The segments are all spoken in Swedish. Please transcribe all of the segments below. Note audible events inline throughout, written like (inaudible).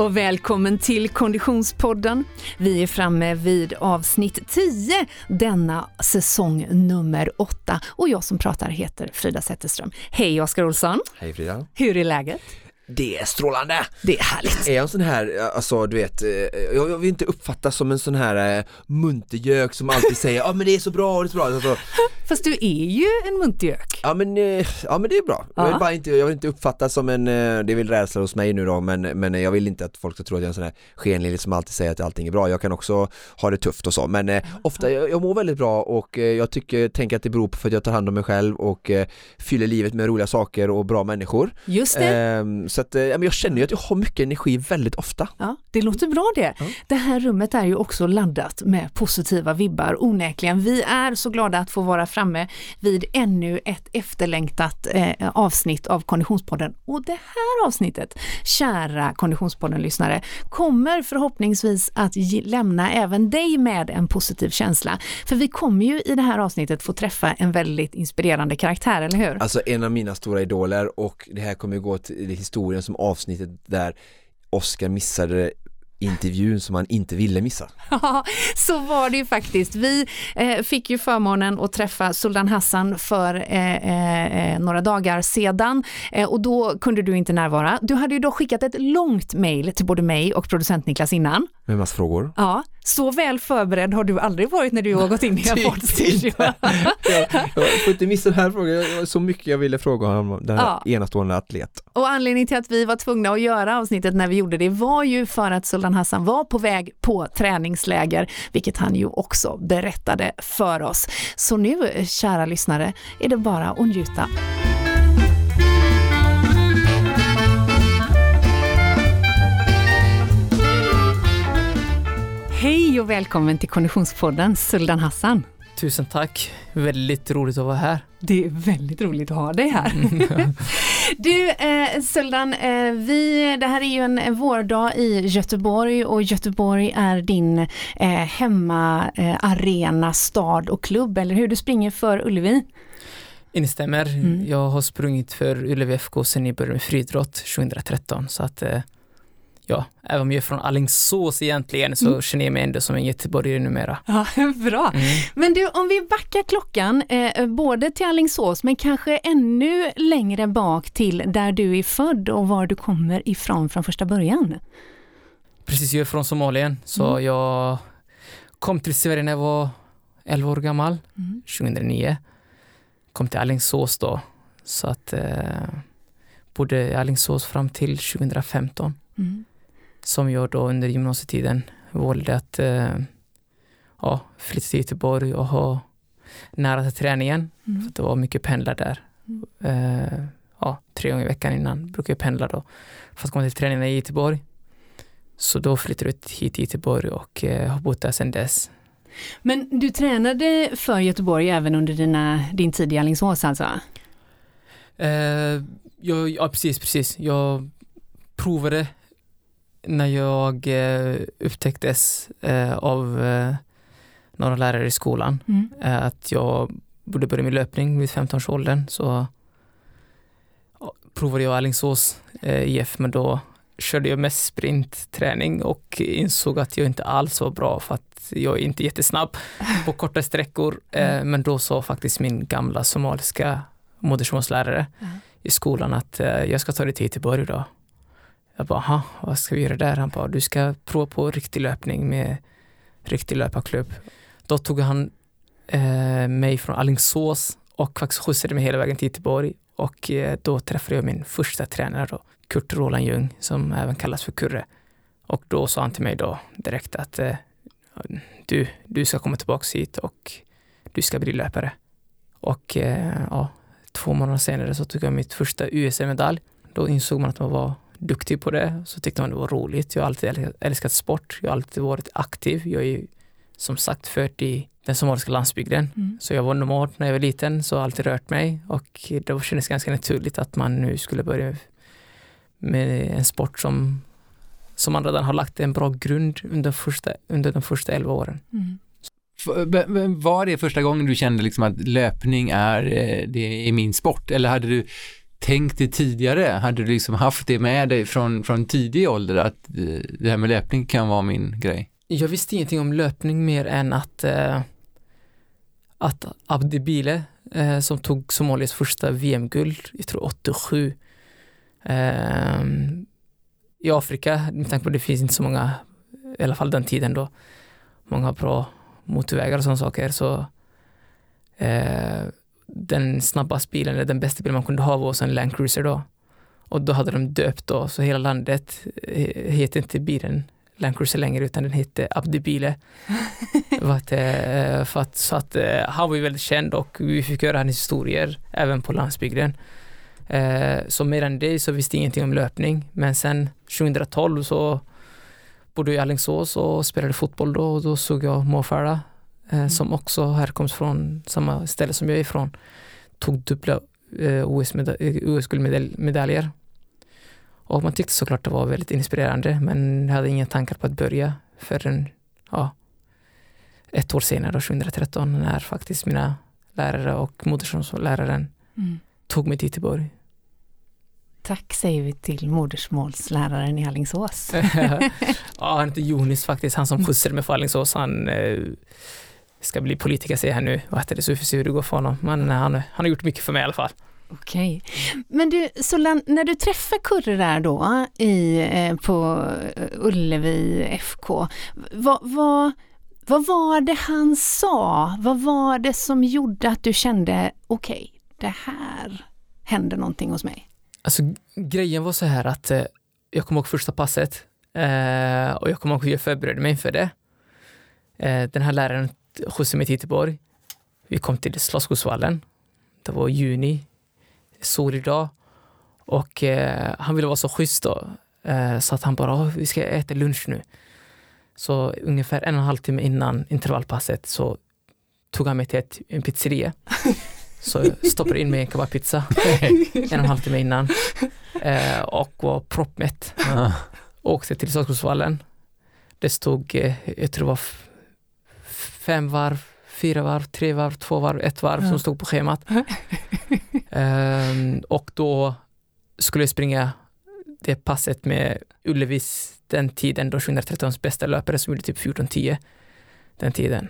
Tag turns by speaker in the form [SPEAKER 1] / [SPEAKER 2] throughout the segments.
[SPEAKER 1] och välkommen till Konditionspodden. Vi är framme vid avsnitt 10 denna säsong nummer 8 och jag som pratar heter Frida Zetterström. Hej Oskar Olsson!
[SPEAKER 2] Hej Frida!
[SPEAKER 1] Hur är läget?
[SPEAKER 2] Det är strålande!
[SPEAKER 1] Det är härligt!
[SPEAKER 2] Är jag en sån här, alltså du vet, eh, jag vill inte uppfattas som en sån här eh, muntergök som alltid säger ja ah, men det är så bra, det är så bra. Alltså, (laughs)
[SPEAKER 1] Fast du är ju en muntergök.
[SPEAKER 2] Ja men, eh, ja men det är bra, jag vill bara inte, jag vill inte uppfattas som en, det är väl rädsla hos mig nu då men, men jag vill inte att folk ska tro att jag är en sån här skenlille som alltid säger att allting är bra, jag kan också ha det tufft och så men ofta, jag, jag mår väldigt bra och jag tycker, tänker att det beror på att jag tar hand om mig själv och fyller livet med roliga saker och bra människor.
[SPEAKER 1] Just det.
[SPEAKER 2] Ehm, Så att, jag känner ju att jag har mycket energi väldigt ofta.
[SPEAKER 1] Ja, det låter bra det. Ja. Det här rummet är ju också laddat med positiva vibbar, onekligen. Vi är så glada att få vara framme vid ännu ett efterlängtat eh, avsnitt av Konditionspodden. Och det här avsnittet, kära Konditionspodden-lyssnare, kommer förhoppningsvis att lämna även dig med en positiv känsla. För vi kommer ju i det här avsnittet få träffa en väldigt inspirerande karaktär, eller hur?
[SPEAKER 2] Alltså en av mina stora idoler och det här kommer gå till historien som avsnittet där Oscar missade intervjun som han inte ville missa. (laughs)
[SPEAKER 1] Ja, så var det ju faktiskt. Vi eh, fick ju förmånen att träffa Sultan Hassan för eh, eh, några dagar sedan och då kunde du inte närvara. Du hade ju då skickat ett långt mejl till både mig och producent Niklas innan.
[SPEAKER 2] Med massa frågor.
[SPEAKER 1] Ja, så väl förberedd har du aldrig varit när du har gått in i en (laughs) poddstudio. (laughs)
[SPEAKER 2] jag, jag får inte missa den här frågan, det var så mycket jag ville fråga honom, den här ja. enastående atlet.
[SPEAKER 1] Och anledningen till att vi var tvungna att göra avsnittet när vi gjorde det var ju för att Sultan Hassan var på väg på träningsläger, vilket han ju också berättade för oss. Så nu, kära lyssnare, är det bara att njuta. Hej och välkommen till Konditionspodden, Suldan Hassan.
[SPEAKER 3] Tusen tack, väldigt roligt att vara här.
[SPEAKER 1] Det är väldigt roligt att ha dig här. Mm, (laughs) du eh, Suldan, eh, vi, det här är ju en vårdag i Göteborg och Göteborg är din eh, hemmaarena, eh, stad och klubb, eller hur? Du springer för Ullevi.
[SPEAKER 3] Instämmer, mm. jag har sprungit för Ullevi FK sedan jag började med friidrott 2013 så att eh, ja, även om jag är från Allingsås egentligen så mm. känner jag mig ändå som en göteborgare numera.
[SPEAKER 1] Ja, (laughs) bra. Mm. Men du, om vi backar klockan, eh, både till Allingsås men kanske ännu längre bak till där du är född och var du kommer ifrån från första början.
[SPEAKER 3] Precis, jag är från Somalien så mm. jag kom till Sverige när jag var 11 år gammal, mm. 2009. Kom till Allingsås då, så att eh, bodde i Allingsås fram till 2015. Mm som jag då under gymnasietiden valde att eh, ja, flytta till Göteborg och ha nära till träningen. Mm. För det var mycket pendlar där. Mm. Eh, ja, tre gånger i veckan innan brukade jag pendla då för att komma till träningen i Göteborg. Så då flyttade jag hit till Göteborg och eh, har bott där sedan dess.
[SPEAKER 1] Men du tränade för Göteborg även under dina, din tid i Alingsås alltså?
[SPEAKER 3] Eh, jag, ja, precis, precis. Jag provade när jag eh, upptäcktes eh, av eh, några lärare i skolan mm. att jag borde börja med löpning vid 15-årsåldern så provade jag Alingsås IF men då körde jag mest sprintträning och insåg att jag inte alls var bra för att jag är inte jättesnabb (laughs) på korta sträckor. Mm. Men då sa faktiskt min gamla somaliska modersmålslärare mm. i skolan att jag ska ta dig till Göteborg då. Jag bara, aha, vad ska vi göra där? Han bara, du ska prova på riktig löpning med riktig löparklubb. Då tog han eh, mig från Alingsås och faktiskt skjutsade mig hela vägen till Göteborg och eh, då träffade jag min första tränare då, Kurt Roland Ljung som även kallas för Kurre. Och då sa han till mig då direkt att eh, du, du ska komma tillbaks hit och du ska bli löpare. Och eh, ja, två månader senare så tog jag mitt första USM-medalj. Då insåg man att man var duktig på det, så tyckte man det var roligt. Jag har alltid älskat sport, jag har alltid varit aktiv. Jag är som sagt född i den somaliska landsbygden. Mm. Så jag var nomad när jag var liten, så har alltid rört mig och det kändes ganska naturligt att man nu skulle börja med en sport som, som man redan har lagt en bra grund under, första, under de första elva åren. Mm.
[SPEAKER 4] Var det första gången du kände liksom att löpning är, eh, det är min sport eller hade du tänkt det tidigare? Hade du liksom haft det med dig från, från tidig ålder att eh, det här med löpning kan vara min grej?
[SPEAKER 3] Jag visste ingenting om löpning mer än att, eh, att Abdi Bile eh, som tog Somalias första VM-guld, jag tror 87, eh, i Afrika, med tanke på att det finns inte så många, i alla fall den tiden då, många bra motorvägar och sådana saker, så eh, den snabbaste bilen, eller den bästa bilen man kunde ha var en Land Cruiser då. Och då hade de döpt då, så hela landet eh, heter inte bilen Land Cruiser längre utan den hette Abdibile. (laughs) för att, så att eh, han var ju väldigt känd och vi fick höra hans historier även på landsbygden. Eh, så mer än det så visste jag ingenting om löpning. Men sen 2012 så bodde jag i Alingsås och spelade fotboll då och då såg jag Mofara mm. Som också härkomst från samma ställe som jag är ifrån. Tog dubbla OS-guldmedaljer och man tyckte såklart det var väldigt inspirerande men hade inga tankar på att börja förrän ja, ett år senare, 2013, när faktiskt mina lärare och modersmålsläraren mm. tog mig till Göteborg.
[SPEAKER 1] Tack säger vi till modersmålsläraren i Alingsås. (laughs)
[SPEAKER 3] ja, han heter Jonis faktiskt, han som skjutsade mig för Alingsås. Han eh, ska bli politiker säger han nu. Vad heter det, så får se hur det går för honom. Men han, han har gjort mycket för mig i alla fall.
[SPEAKER 1] Okej. Men du, Solan, när du träffar Kurre där då i, eh, på Ullevi FK, vad, vad, vad var det han sa? Vad var det som gjorde att du kände, okej, okay, det här händer någonting hos mig?
[SPEAKER 3] Alltså grejen var så här att eh, jag kom ihåg första passet eh, och jag kommer ihåg hur jag förberedde mig inför det. Eh, den här läraren skjutsade mig till Göteborg. Vi kom till Slottsskogsvallen. Det var juni solig dag. Och eh, han ville vara så schysst då. Eh, så att han bara, vi ska äta lunch nu. Så ungefär en och en halv timme innan intervallpasset så tog han mig till ett, en pizzeria. (laughs) Så jag stoppade in mig en kebabpizza en och en halv timme innan. Eh, och var proppmätt. Uh. Åkte till Slottsskogsvallen. Det stod, eh, jag tror det var fem varv fyra varv, tre varv, två varv, ett varv som stod på schemat. um, (laughs) och då skulle jag springa det passet med Ullevis den tiden, då 2013s bästa löpare som gjorde typ 14.10 den tiden.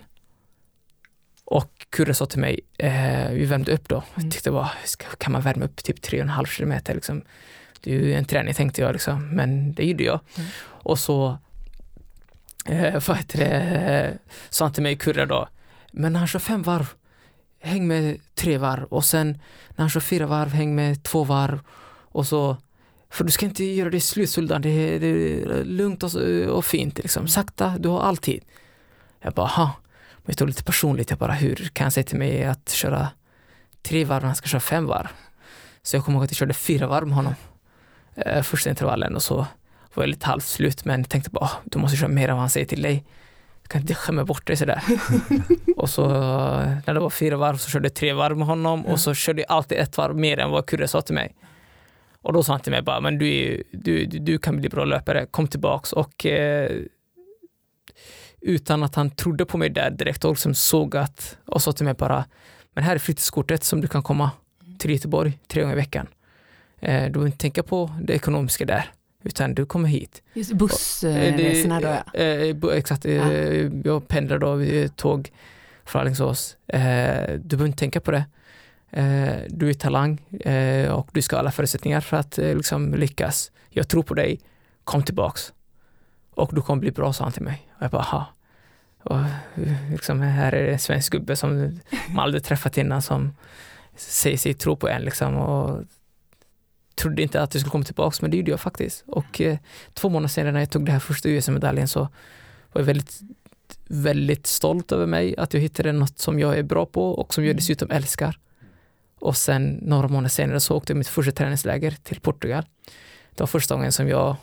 [SPEAKER 3] Och Kurre sa till mig, eh, vi värmde upp då, jag mm. tyckte bara, kan man värma upp typ 3,5 kilometer liksom? Det är ju en träning tänkte jag liksom, men det gjorde jag. Mm. Och så, eh, vad heter det, sa han till mig, Kurre då, men när han kör fem varv, häng med tre varv och sen när han kör fyra varv, häng med två varv och så för du ska inte göra det slut Suldan. det är, det är lugnt och, och, fint liksom. Sakta, du har alltid. Jag bara, ha. Men jag tog lite personligt, jag bara, hur kan han säga till mig att köra tre varv när han ska köra fem varv? Så jag kommer ihåg att jag körde fyra varv med honom. Eh, första intervallen och så var lite halvt slut men tänkte bara, du måste köra mer än vad han säger till dig kan inte skämma bort dig sådär. (laughs) och så när det var fyra varv så körde jag tre varv med honom och så körde jag alltid ett varv mer än vad Kurre sa till mig. Och då sa han till mig bara, men du, du, du kan bli bra löpare, kom tillbaks och eh, utan att han trodde på mig där direkt och liksom såg att och sa till mig bara, men här är fritidskortet som du kan komma till Göteborg tre gånger i veckan. Eh, du behöver inte tänka på det ekonomiska där utan du kommer hit.
[SPEAKER 1] Just bussresorna då ja.
[SPEAKER 3] Eh, exakt, ja. Eh, jag pendlar då tåg från Alingsås. Eh, du behöver inte tänka på det. Du är talang och du ska ha alla förutsättningar för att liksom lyckas. Jag tror på dig, kom tillbaks. Och du kommer bli bra, sa han till mig. Och jag bara, aha. Och liksom, här är det en svensk gubbe som man aldrig träffat innan som säger sig tro på en liksom. Och trodde inte att jag skulle komma tillbaka, men det gjorde jag faktiskt. Och eh, två månader senare när jag tog det här första USM-medaljen så var jag väldigt, väldigt stolt över mig, att jag hittade något som jag är bra på och som jag mm. dessutom älskar. Och sen några månader senare så åkte jag mitt första träningsläger till Portugal. Det var första gången som jag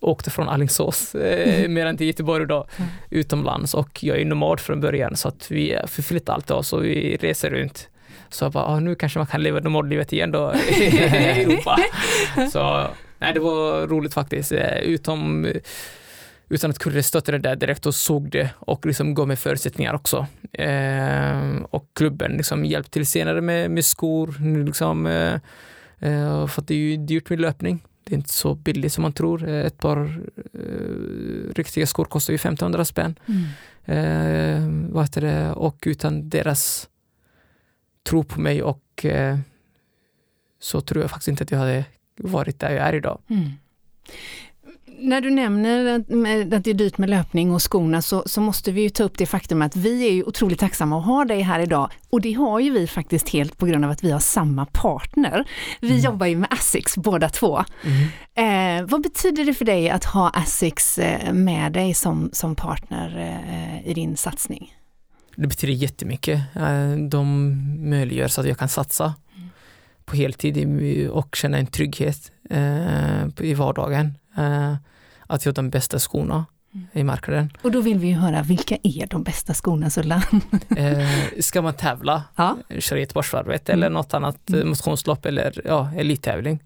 [SPEAKER 3] åkte från Alingsås, eh, mm. mer än till Göteborg då, mm. utomlands och jag är nomad från början så att vi förflyttar alltid oss och vi reser runt så jag bara, ah, nu kanske man kan leva normallivet igen då (laughs) (laughs) i Europa. Så nej, det var roligt faktiskt. Eh, utom utan att Kurre stöttade det där direkt och såg det och liksom gav mig förutsättningar också. Eh, och klubben liksom hjälpte till senare med, med skor, liksom, eh, Eh, för det är ju dyrt med löpning. Det är inte så billigt som man tror. Eh, ett par eh, riktiga skor kostar ju 1500 spänn.
[SPEAKER 1] Mm.
[SPEAKER 3] Eh, vad heter det? Och utan deras tro på mig och eh, så tror jag faktiskt inte att jag hade varit där jag är idag.
[SPEAKER 1] Mm. När du nämner att, att det är dyrt med löpning och skorna så, så, måste vi ju ta upp det faktum att vi är ju otroligt tacksamma att ha dig här idag. Och det har ju vi faktiskt helt på grund av att vi har samma partner. Vi mm. jobbar ju med Asics båda två. Mm. Eh, vad betyder det för dig att ha Asics eh, med dig som, som partner eh, i din satsning?
[SPEAKER 3] Det betyder jättemycket. Eh, de möjliggör så att jag kan satsa mm. på heltid och känna en trygghet eh, i vardagen eh, att jag har de bästa skorna mm. i marknaden.
[SPEAKER 1] Och då vill vi ju höra, vilka är de bästa skorna Sullan? (laughs)
[SPEAKER 3] eh, ska man tävla, ja. köra Göteborgsvarvet mm. eller något annat mm. motionslopp eller ja, elittävling,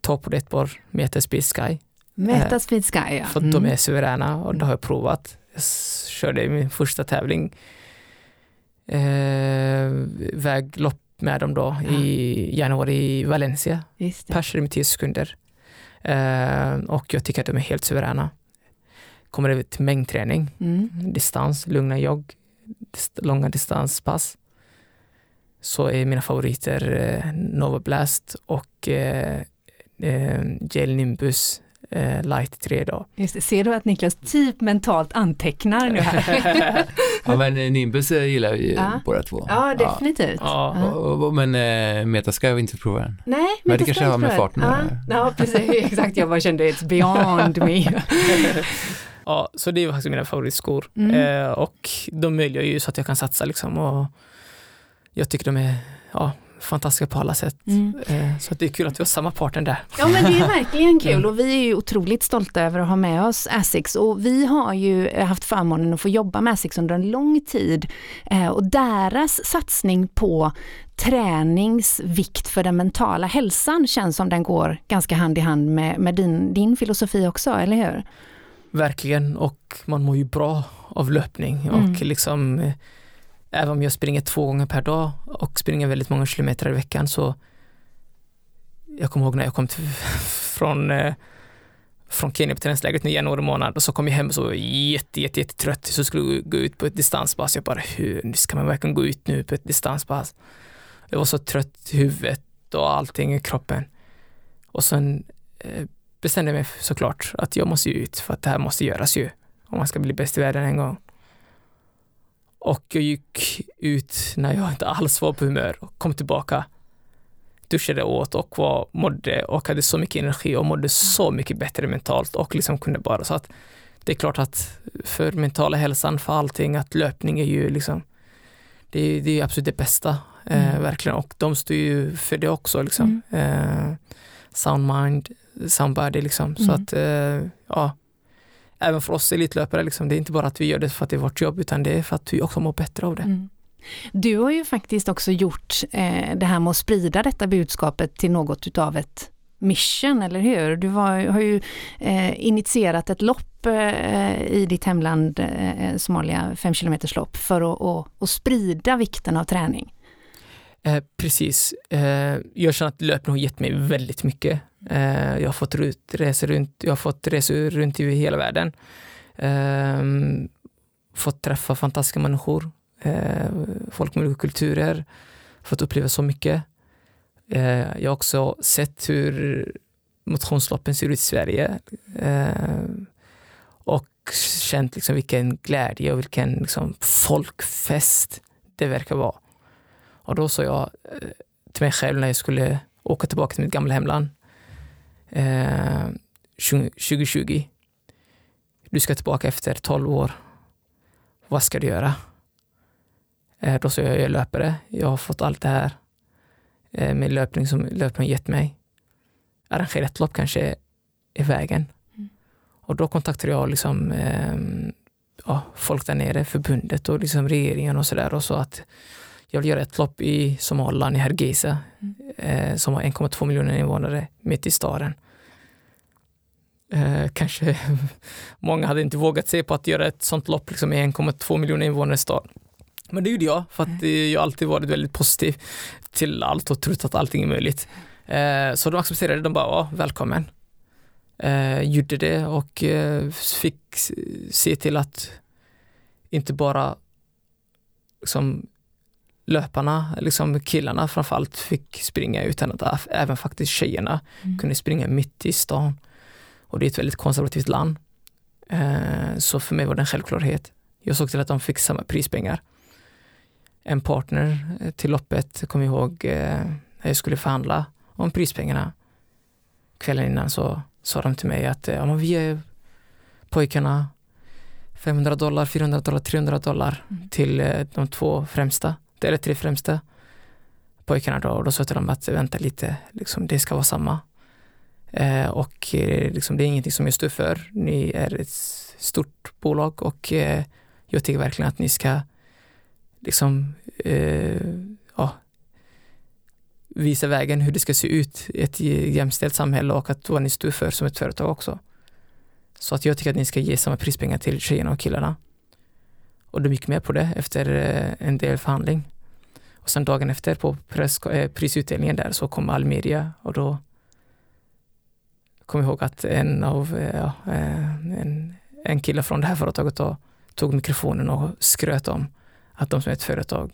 [SPEAKER 3] ta på det ett par Meta Speed Sky.
[SPEAKER 1] Meta Speed Sky, ja.
[SPEAKER 3] För mm. de är suveräna och det har jag provat. Jag körde min första tävling eh, väglopp med dem då ja. i januari i Valencia. Perser med 10 sekunder. Eh, och jag tycker att de är helt suveräna. Kommer det till mängdträning, mm. distans, lugna jogg, dist långa distanspass så är mina favoriter eh, Nova Blast och eh, eh, Gel Nimbus eh, Light 3 då.
[SPEAKER 1] Just det. Ser du att Niklas typ mentalt antecknar nu här? (laughs)
[SPEAKER 4] ja men eh, Nimbus eh, gillar vi ja. båda två.
[SPEAKER 1] Ja definitivt. Ja.
[SPEAKER 4] ja. Och, och, men äh, Meta ska jag inte prova än.
[SPEAKER 1] Nej,
[SPEAKER 4] men det kanske har med farten
[SPEAKER 1] ja. ja precis, (laughs) exakt jag bara kände it's beyond me. (laughs)
[SPEAKER 3] ja, så det är faktiskt mina favoritskor mm. eh, och de möjliggör ju så att jag kan satsa liksom och jag tycker de är ja, fantastiska på alla sätt. Mm. Eh, så det är kul att vi har samma partner där.
[SPEAKER 1] Ja men det är (laughs) verkligen kul och vi är ju otroligt stolta över att ha med oss Asics och vi har ju haft förmånen att få jobba med Asics under en lång tid eh, och deras satsning på träningsvikt för den mentala hälsan känns som den går ganska hand i hand med, med din, din filosofi också, eller hur?
[SPEAKER 3] Verkligen och man mår ju bra av löpning och mm. liksom eh, även om jag springer två gånger per dag och springer väldigt många kilometer i veckan så jag kommer ihåg när jag kom till, (laughs) från, eh, från Kenya på träningslägret i januari månad och så kom jag hem och så var jätte, jätte, jätte trött så skulle jag gå ut på ett distanspass. Jag bara, hur ska man verkligen gå ut nu på ett distanspass? Jag var så trött i huvudet och allting i kroppen. Och sen eh, bestämde jag mig såklart att jag måste ut för att det här måste göras ju om man ska bli bäst i världen en gång. Och jag gick ut när jag inte alls var på humör och kom tillbaka, duschade åt och var, mådde och hade så mycket energi och mådde så mycket bättre mentalt och liksom kunde bara så att det är klart att för mentala hälsan, för allting, att löpning är ju liksom det är, det är absolut det bästa, eh, mm. verkligen. Och de står ju för det också, liksom. Mm. Eh, sound mind, sound body, liksom. Mm. Så att, eh, ja, även för oss elitlöpare, liksom, det är inte bara att vi gör det för att det är vårt jobb utan det är för att vi också mår bättre av det. Mm.
[SPEAKER 1] Du har ju faktiskt också gjort eh, det här med att sprida detta budskapet till något utav ett mission, eller hur? Du var, har ju eh, initierat ett lopp eh, i ditt hemland, eh, Somalia, 5 km lopp för att och, och sprida vikten av träning.
[SPEAKER 3] Eh, precis. Eh, jag känner att löpning har gett mig väldigt mycket. Eh, jag har fått resor runt, jag har fått resor runt i hela världen. Ehm, fått träffa fantastiska människor, eh, folk med olika kulturer, fått uppleva så mycket. Eh, jag har också sett hur motionsloppen ser ut i Sverige ehm, och känt liksom vilken glädje och vilken liksom folkfest det verkar vara. Och då sa jag eh, till mig själv när jag skulle åka tillbaka till mitt gamla hemland eh, 2020. Du ska tillbaka efter 12 år. Vad ska du göra? Eh, då sa jag, jag är löpare. Jag har fått allt det här eh, med löpning som löparen gett mig. Arrangera ett lopp kanske är vägen. Mm. Och då kontaktade jag liksom, eh, ja, folk där nere, förbundet och liksom regeringen och sådär och sa att jag vill göra ett lopp i Somaliland, i Hargeisa, mm. Eh, som har 1,2 miljoner invånare mitt i staden. Eh, kanske (laughs) många hade inte vågat sig på att göra ett sånt lopp liksom, i 1,2 miljoner invånare stad. Men det gjorde jag för att mm. jag alltid varit väldigt positiv till allt och trott att allting är möjligt. Eh, så de accepterade, de bara, ja, välkommen. Eh, gjorde det och eh, fick se till att inte bara liksom, löparna, liksom killarna framförallt fick springa utan att även faktiskt tjejerna mm. kunde springa mitt i stan. Och det är ett väldigt konservativt land. Eh, så för mig var det en självklarhet. Jag såg till att de fick samma prispengar. En partner eh, till loppet, kom ihåg, eh, när jag skulle förhandla om prispengarna. Kvällen innan så sa de till mig att ja, men vi är pojkarna 500 dollar, 400 dollar, 300 dollar mm. till de två främsta, eller tre främsta pojkarna då. Och då sa jag till dem att vänta lite, liksom, det ska vara samma. Eh, och eh, liksom, det är ingenting som jag står för. Ni är ett stort bolag och eh, jag tycker verkligen att ni ska liksom, eh, ja, visa vägen hur det ska se ut i ett jämställt samhälle och att vad ni står för som ett företag också. Så att jag tycker att ni ska ge samma prispengar till tjejerna och killarna. Och de gick med på det efter eh, en del förhandling. Och sen dagen efter på press, eh, prisutdelningen där så kom all media och då kom ihåg att en av eh, ja, en, en kille från det här företaget då, tog mikrofonen och skröt om att de som är ett företag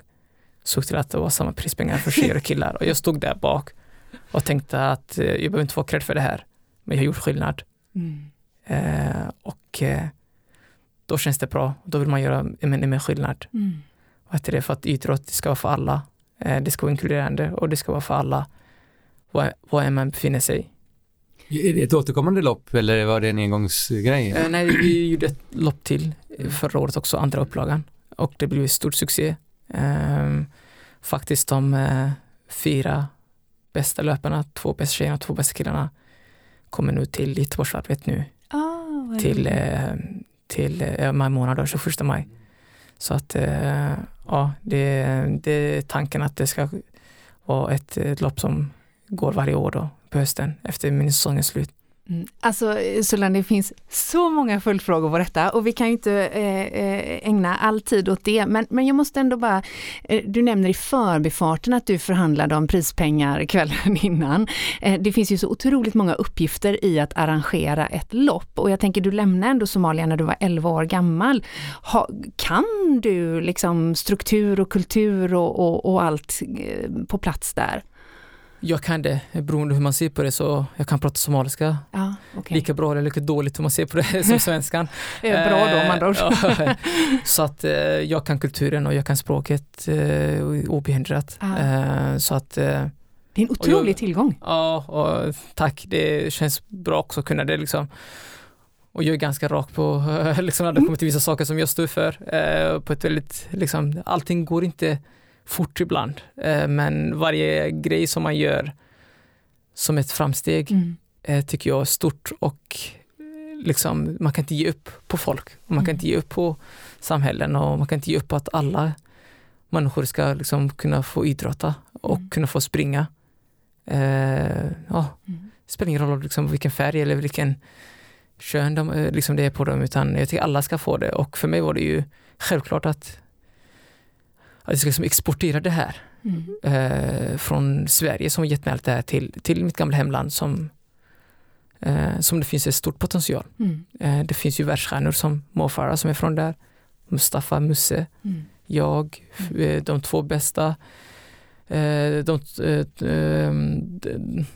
[SPEAKER 3] såg till att det var samma prispengar för tjejer och killar. Och jag stod där bak och tänkte att jag behöver inte få cred för det här, men jag har gjort skillnad. Mm. Eh, och eh, då känns det bra. Då vill man göra en, en skillnad. Mm. Att det är för att idrott ska vara för alla. Eh, det ska vara inkluderande och det ska vara för alla var, var man befinner sig.
[SPEAKER 4] Är det ett återkommande lopp eller var det en engångsgrej?
[SPEAKER 3] Eh, nej, vi gjorde ett lopp till förra året också, andra upplagan. Och det blev en stor succé. Eh, faktiskt de eh, fyra bästa löparna, två bästa tjejerna och två bästa killarna kommer nu till Göteborgsvarvet nu
[SPEAKER 1] Oh,
[SPEAKER 3] till, eh, till eh, maj månad, då, 21 maj. Så att eh, ja, det, det är tanken att det ska vara ett, ett lopp som går varje år då på hösten efter min säsong är slut.
[SPEAKER 1] Mm. Alltså eh, Sulan, det finns så många följdfrågor på detta och vi kan ju inte eh, eh, ägna all tid åt det. Men, men jag måste ändå bara, eh, du nämner i förbifarten att du förhandlade om prispengar kvällen (laughs) innan. Eh, det finns ju så otroligt många uppgifter i att arrangera ett lopp och jag tänker du lämnade ändå Somalia när du var 11 år gammal. Ha, kan du liksom struktur och kultur och, och, och allt eh, på plats där?
[SPEAKER 3] Jag kan det, beroende hur man ser på det så jag kan prata somaliska
[SPEAKER 1] ja, okay.
[SPEAKER 3] lika bra eller lika dåligt hur man ser på det (laughs) som (laughs) svenskan.
[SPEAKER 1] bra då man då.
[SPEAKER 3] ja, (laughs) så att eh, jag kan kulturen och jag kan språket eh, obehindrat. Ah. Så att
[SPEAKER 1] det är en otrolig jag, tillgång.
[SPEAKER 3] Ja, och tack. Det känns bra också att kunna det liksom. Och jag är ganska rak på, liksom, när det kommer till vissa saker som jag står för. På ett väldigt, liksom, allting går inte fort ibland. Eh, men varje grej som man gör som ett framsteg mm. Eh, tycker jag är stort och eh, liksom, man kan inte ge upp på folk. Man kan mm. inte ge upp på samhällen och man kan inte ge upp på att alla människor ska liksom kunna få idrotta och mm. kunna få springa. Eh, ja, mm. Det spelar ingen roll liksom vilken färg eller vilken kön de, liksom det är på dem utan jag tycker alla ska få det och för mig var det ju självklart att att jag ska liksom exportera det här mm. eh, från Sverige som har gett mig allt det här till, till mitt gamla hemland som, eh, som det finns en stor potential. Mm. Eh, det finns ju världsstjärnor som Mo Farah som är från där, Mustafa, Musse, mm. jag, mm. Eh, de två bästa eh, de, eh, de,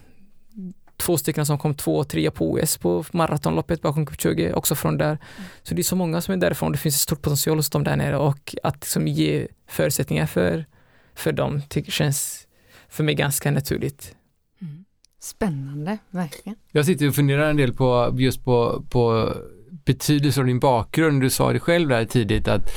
[SPEAKER 3] två stycken som kom två och trea på OS på maratonloppet bakom Kipchoge, också från där. Mm. Så det är så många som är därifrån, det finns en stor potential hos dem där nere och att liksom ge förutsättningar för, för dem tycker, känns för mig ganska naturligt.
[SPEAKER 1] Mm. Spännande, verkligen.
[SPEAKER 4] Jag sitter och funderar en del på just på, på betydelsen av din bakgrund. Du sa det själv där tidigt att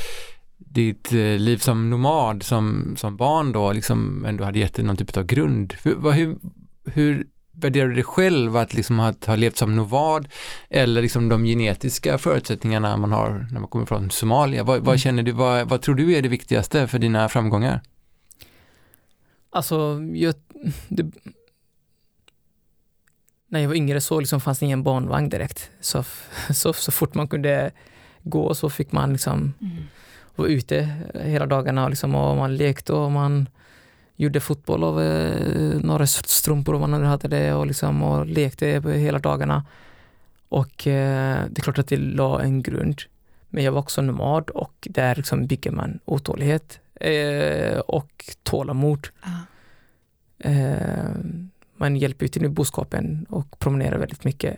[SPEAKER 4] ditt eh, liv som nomad som, som barn då liksom ändå hade gett dig någon typ av grund. Hur, hur, hur värderar du dig själv att liksom ha, ha levt som novad eller liksom de genetiska förutsättningarna man har när man kommer från Somalia? Vad, mm. vad känner du, vad, vad, tror du är det viktigaste för dina framgångar?
[SPEAKER 3] Alltså, jag, det, när jag var yngre så liksom fanns det ingen barnvagn direkt. Så, (laughs) så, så fort man kunde gå så fick man liksom mm. vara ute hela dagarna liksom, och man lekte och man gjorde fotboll av eh, några strumpor och vad man nu hade det och, liksom, och lekte hela dagarna. Och eh, det är klart att det la en grund. Men jag var också nomad och där liksom bygger man otålighet eh, och tålamod. Ah. Eh, man hjälper till i boskapen och promenerar väldigt mycket.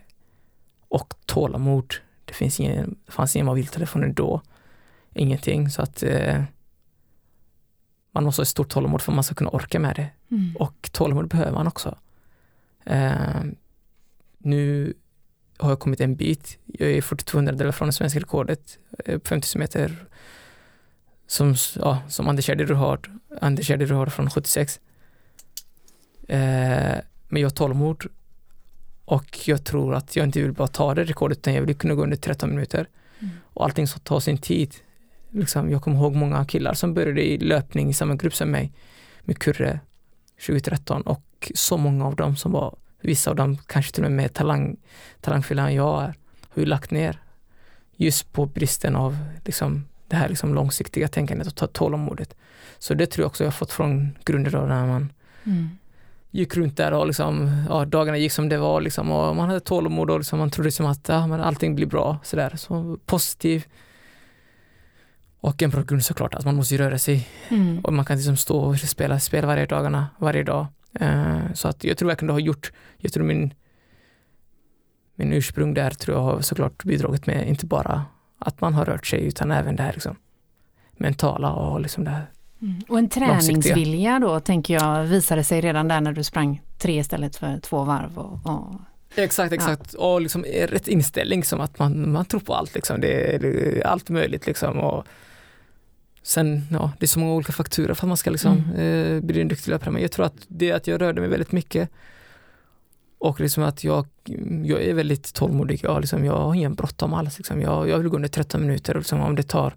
[SPEAKER 3] Och tålamod. Det, finns ingen, det fanns inga mobiltelefoner då. Ingenting så att man måste ha ett stort tålamod för att man ska kunna orka med det. Mm. Och tålamod behöver man också. Eh, nu har jag kommit en bit. Jag är 42 hundradelar från det svenska rekordet, 50 meter som, ja, som Anders Gärderud har, Anders Gärderud har från 76. Eh, men jag har tålamod och jag tror att jag inte vill bara ta det rekordet utan jag vill kunna gå under 13 minuter. Mm. Och allting som tar sin tid. Liksom, jag kommer ihåg många killar som började i löpning i samma grupp som mig med Kurre 2013 och så många av dem som var Vissa av dem kanske till och med mer talang, talangfulla än jag är, har ju lagt ner just på bristen av liksom, det här liksom långsiktiga tänkandet och tålamodet. Så det tror jag också jag har fått från grunden då när man mm. gick runt där och liksom, ja, dagarna gick som det var liksom, och man hade tålamod och liksom, man trodde liksom att ja, men allting blir bra. Sådär. Så positiv. Och en bra grund såklart, att man måste röra sig. Mm. Och man kan liksom stå och spela spel varje, dagarna, varje dag. Uh, så att jag tror verkligen det har gjort, jag tror min, min ursprung där tror jag har såklart bidragit med inte bara att man har rört sig utan även det här liksom, mentala och liksom det här
[SPEAKER 1] mm. Och en träningsvilja då tänker jag visade sig redan där när du sprang tre istället för två varv. Och, och...
[SPEAKER 3] Exakt, exakt. Ja. Och liksom rätt inställning som att man, man tror på allt. Liksom. Det är allt möjligt. Liksom. Och, Sen, ja, det är så många olika faktorer för att man ska liksom, mm. eh, bli en duktig löpare. Men jag tror att det är att jag rörde mig väldigt mycket. Och liksom att jag, jag är väldigt tålmodig. Jag, liksom, jag har ingen bråttom alls. Liksom. Jag, jag vill gå under 13 minuter. Liksom, om det tar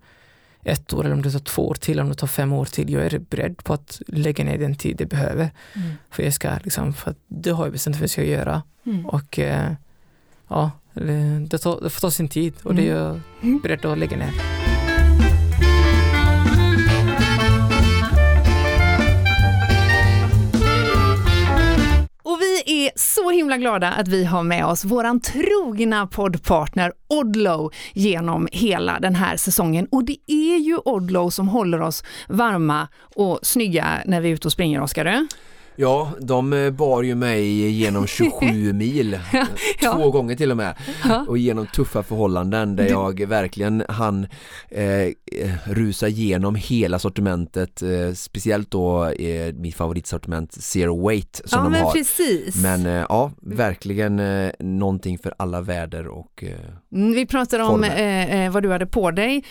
[SPEAKER 3] ett år eller om det tar två år till, om det tar fem år till. Jag är beredd på att lägga ner den tid det behöver. Mm. För jag ska, liksom, för det har jag bestämt för att jag ska göra. Mm. Och eh, ja, det, tar, det får ta sin tid och det är jag mm. beredd att lägga ner.
[SPEAKER 1] Är så himla glada att vi har med oss våran trogna poddpartner Odlow genom hela den här säsongen. Och det är ju Odlow som håller oss varma och snygga när vi är ute och springer, Oskar.
[SPEAKER 2] Ja, de eh, bar ju mig genom (laughs) 27 mil, ja. två gånger till och med, ja. och genom tuffa förhållanden där jag verkligen hann eh, rusa igenom hela sortimentet, eh, speciellt då eh, mitt favoritsortiment Zero Weight som ja, de
[SPEAKER 1] men
[SPEAKER 2] har.
[SPEAKER 1] Precis.
[SPEAKER 2] Men eh, ja, verkligen eh, någonting för alla väder och eh,
[SPEAKER 1] mm, Vi pratade om eh, vad du hade på dig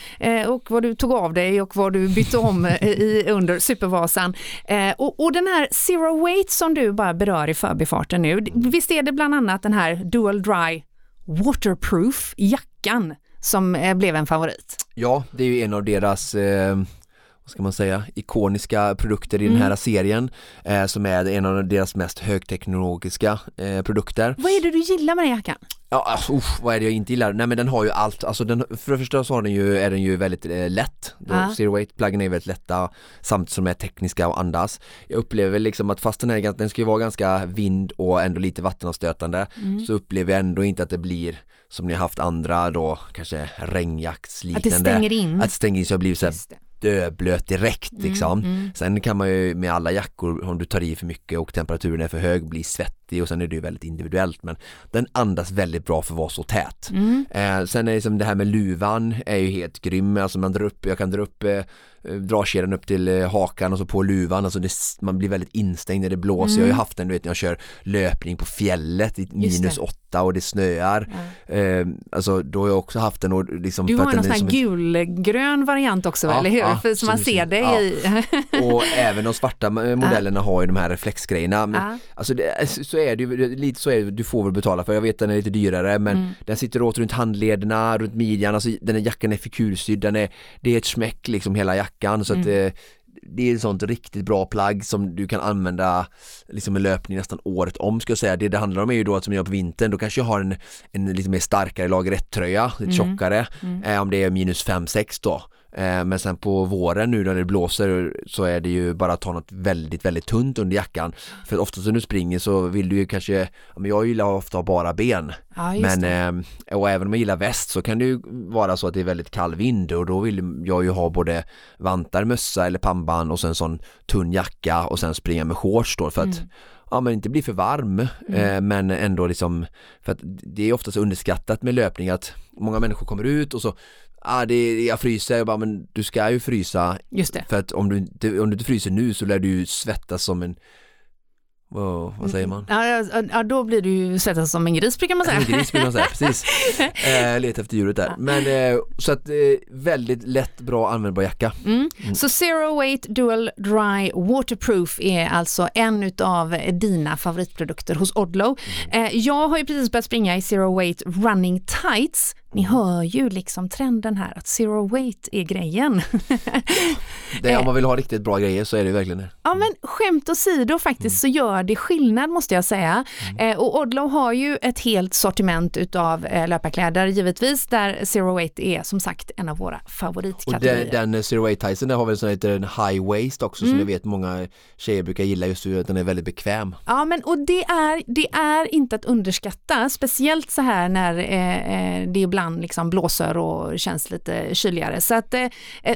[SPEAKER 1] och vad du tog av dig och vad du bytte om i, under Supervasan. och, och den här Zero Weight som du bara berör i förbifarten nu, visst är det bland annat den här Dual Dry Waterproof jackan som eh, blev en favorit?
[SPEAKER 2] Ja, det är ju en av deras eh, vad ska man säga, ikoniska produkter i mm. den här serien eh, som är en av deras mest högteknologiska eh, produkter.
[SPEAKER 1] Vad är det du gillar med den jackan?
[SPEAKER 2] Ja, alltså, usch, vad är det jag inte gillar? Nej men den har ju allt, alltså den, för det första så har den ju, är den ju väldigt eh, lätt. Ah. Zero weight pluggen är väldigt lätta samtidigt som de är tekniska och andas. Jag upplever liksom att fast den, är, den ska ju vara ganska vind och ändå lite vattenavstötande mm. så upplever jag ändå inte att det blir som ni har haft andra då, kanske regnjaktsliknande.
[SPEAKER 1] Att det stänger in?
[SPEAKER 2] Att det stänger in så jag blir så här, döblöt direkt mm, liksom. Mm, mm. Sen kan man ju med alla jackor, om du tar i för mycket och temperaturen är för hög, bli svettig och sen är det ju väldigt individuellt men den andas väldigt bra för att vara så tät. Mm. Eh, sen är det som det här med luvan är ju helt grym, alltså man drar upp, jag kan dra upp eh, dragkedjan upp till eh, hakan och så på luvan, alltså det, man blir väldigt instängd när det blåser. Mm. Jag har ju mm. haft den, du vet när jag kör löpning på fjället i minus åtta och det snöar. Ja. Eh, alltså då har jag också haft den och liksom
[SPEAKER 1] Du har en sån här gulgrön variant också ja, eller hur? Ja, För som man ser ja. i.
[SPEAKER 2] och även de svarta (laughs) modellerna har ju de här reflexgrejerna. Men, Alltså det, så är det ju, lite så är det, du får väl betala för jag vet den är lite dyrare men mm. den sitter åt runt handlederna, runt midjan, alltså den här jackan är fikursydd, den är, det är ett smäck liksom hela jackan så att mm. Eh, det är ett sånt riktigt bra plagg som du kan använda liksom med löpning nästan året om ska jag säga. Det det handlar om är ju då att som jag på vintern, då kanske jag har en, en lite mer starkare lager 1 tröja, lite mm. tjockare, mm. Eh, om det är minus 5-6 då. Eh, men sen på våren nu när det blåser så är det ju bara att ta något väldigt, väldigt tunt under jackan. För oftast när du springer så vill du ju kanske, men jag gillar ofta att ha bara ben.
[SPEAKER 1] Ja, just
[SPEAKER 2] Men, eh, och även om jag gillar väst så kan det ju vara så att det är väldigt kall vind och då vill jag ju ha både vantar, mössa eller pannband och sen en sån tunn jacka och sen springa med shorts då för att
[SPEAKER 1] Mm.
[SPEAKER 2] ja men inte bli för varm eh, men ändå liksom för att det är oftast underskattat med löpning att många människor kommer ut och så ah, det, jag fryser, jag bara men du ska ju frysa
[SPEAKER 1] Just det.
[SPEAKER 2] för att om du inte, om du inte fryser nu så lär du ju svettas som en wow, vad säger man?
[SPEAKER 1] Ja, då blir du ju svettas som en gris brukar man säga.
[SPEAKER 2] En gris vill man säga, precis. (laughs) Eh, leta efter djuret där. Men eh, så att eh, väldigt lätt, bra användbar jacka.
[SPEAKER 1] Mm. Så Zero Weight Dual Dry Waterproof är alltså en utav dina favoritprodukter hos Odlo.
[SPEAKER 2] Mm.
[SPEAKER 1] Eh, jag har ju precis börjat springa i Zero Weight Running Tights. Ni
[SPEAKER 2] Mm.
[SPEAKER 1] hör ju liksom trenden här att Zero Weight är grejen.
[SPEAKER 2] Det, om man (laughs) vill ha riktigt bra grejer så är det verkligen det.
[SPEAKER 1] Ja men skämt åsido faktiskt så gör det skillnad måste jag säga. Eh, och Odlo har ju ett helt sortiment utav eh, löparkläder givetvis där Zero Weight är som sagt en av våra
[SPEAKER 2] Och
[SPEAKER 1] favoritkategorier.
[SPEAKER 2] den, den Zero Weight Tyson där har väl sån heter en high waist också som jag vet många tjejer brukar gilla just för att den är väldigt bekväm.
[SPEAKER 1] Ja men och det är, det är inte att underskatta, speciellt så här när eh, eh, det ibland liksom blåser och känns lite kyligare. Så att eh,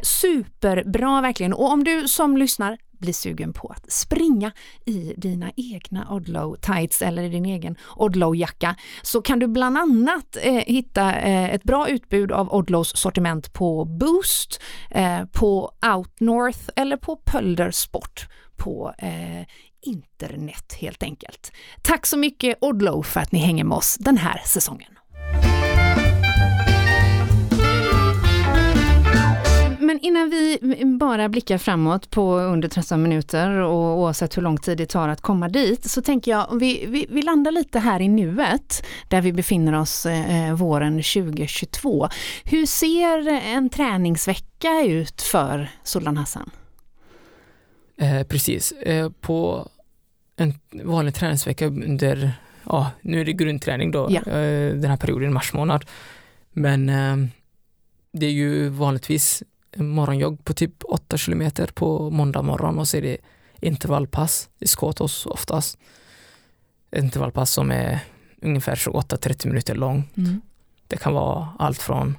[SPEAKER 1] superbra verkligen. Och om du som lyssnar blir sugen på att springa i dina egna Odlow-tights eller i din egen Odlow-jacka så kan du bland annat eh, hitta eh, ett bra utbud av Odlows sortiment på Boost, eh, på Outnorth eller på Pölder Sport på eh, internet helt enkelt. Tack så mycket Odlow för att ni hänger med oss den här säsongen. Men innan vi bara blickar framåt på under 13 minuter och oavsett hur lång tid det tar att komma dit så tänker jag vi, vi, vi landar lite här i nuet där vi befinner oss eh, våren 2022. Hur ser en träningsvecka ut för Solan Hassan?
[SPEAKER 3] Eh, precis, eh, på en vanlig träningsvecka under, ja nu är det grundträning då,
[SPEAKER 1] Ja.
[SPEAKER 3] eh, den här perioden, mars månad. Men eh, det är ju vanligtvis morgonjogg på typ 8 kilometer på måndag morgon och så är det intervallpass i Skotos oftast. Intervallpass som är ungefär 28-30 minuter lång.
[SPEAKER 1] Mm.
[SPEAKER 3] Det kan vara allt från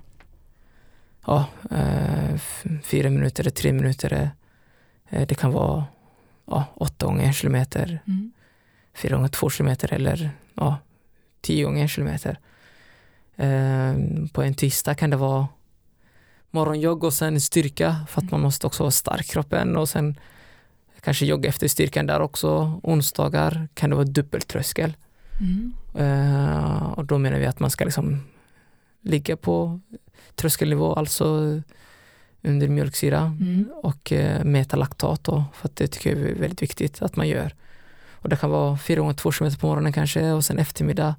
[SPEAKER 3] ja, eh, fyra minuter, tre minuter. Eh, det kan vara ja, åtta gånger en kilometer,
[SPEAKER 1] Mm.
[SPEAKER 3] fyra gånger två kilometer eller ja, tio gånger en kilometer. Eh, på en tisdag kan det vara morgonjogg och sen styrka för att man måste också vara stark i kroppen och sen kanske jogga efter styrkan där också. Onsdagar kan det vara dubbeltröskel.
[SPEAKER 1] Mm.
[SPEAKER 3] Eh, och då menar vi att man ska liksom ligga på tröskelnivå, alltså under mjölksyra
[SPEAKER 1] Mm.
[SPEAKER 3] och eh, mäta laktat då, för att det tycker jag är väldigt viktigt att man gör. Och det kan vara fyra gånger två kilometer på morgonen kanske och sen eftermiddag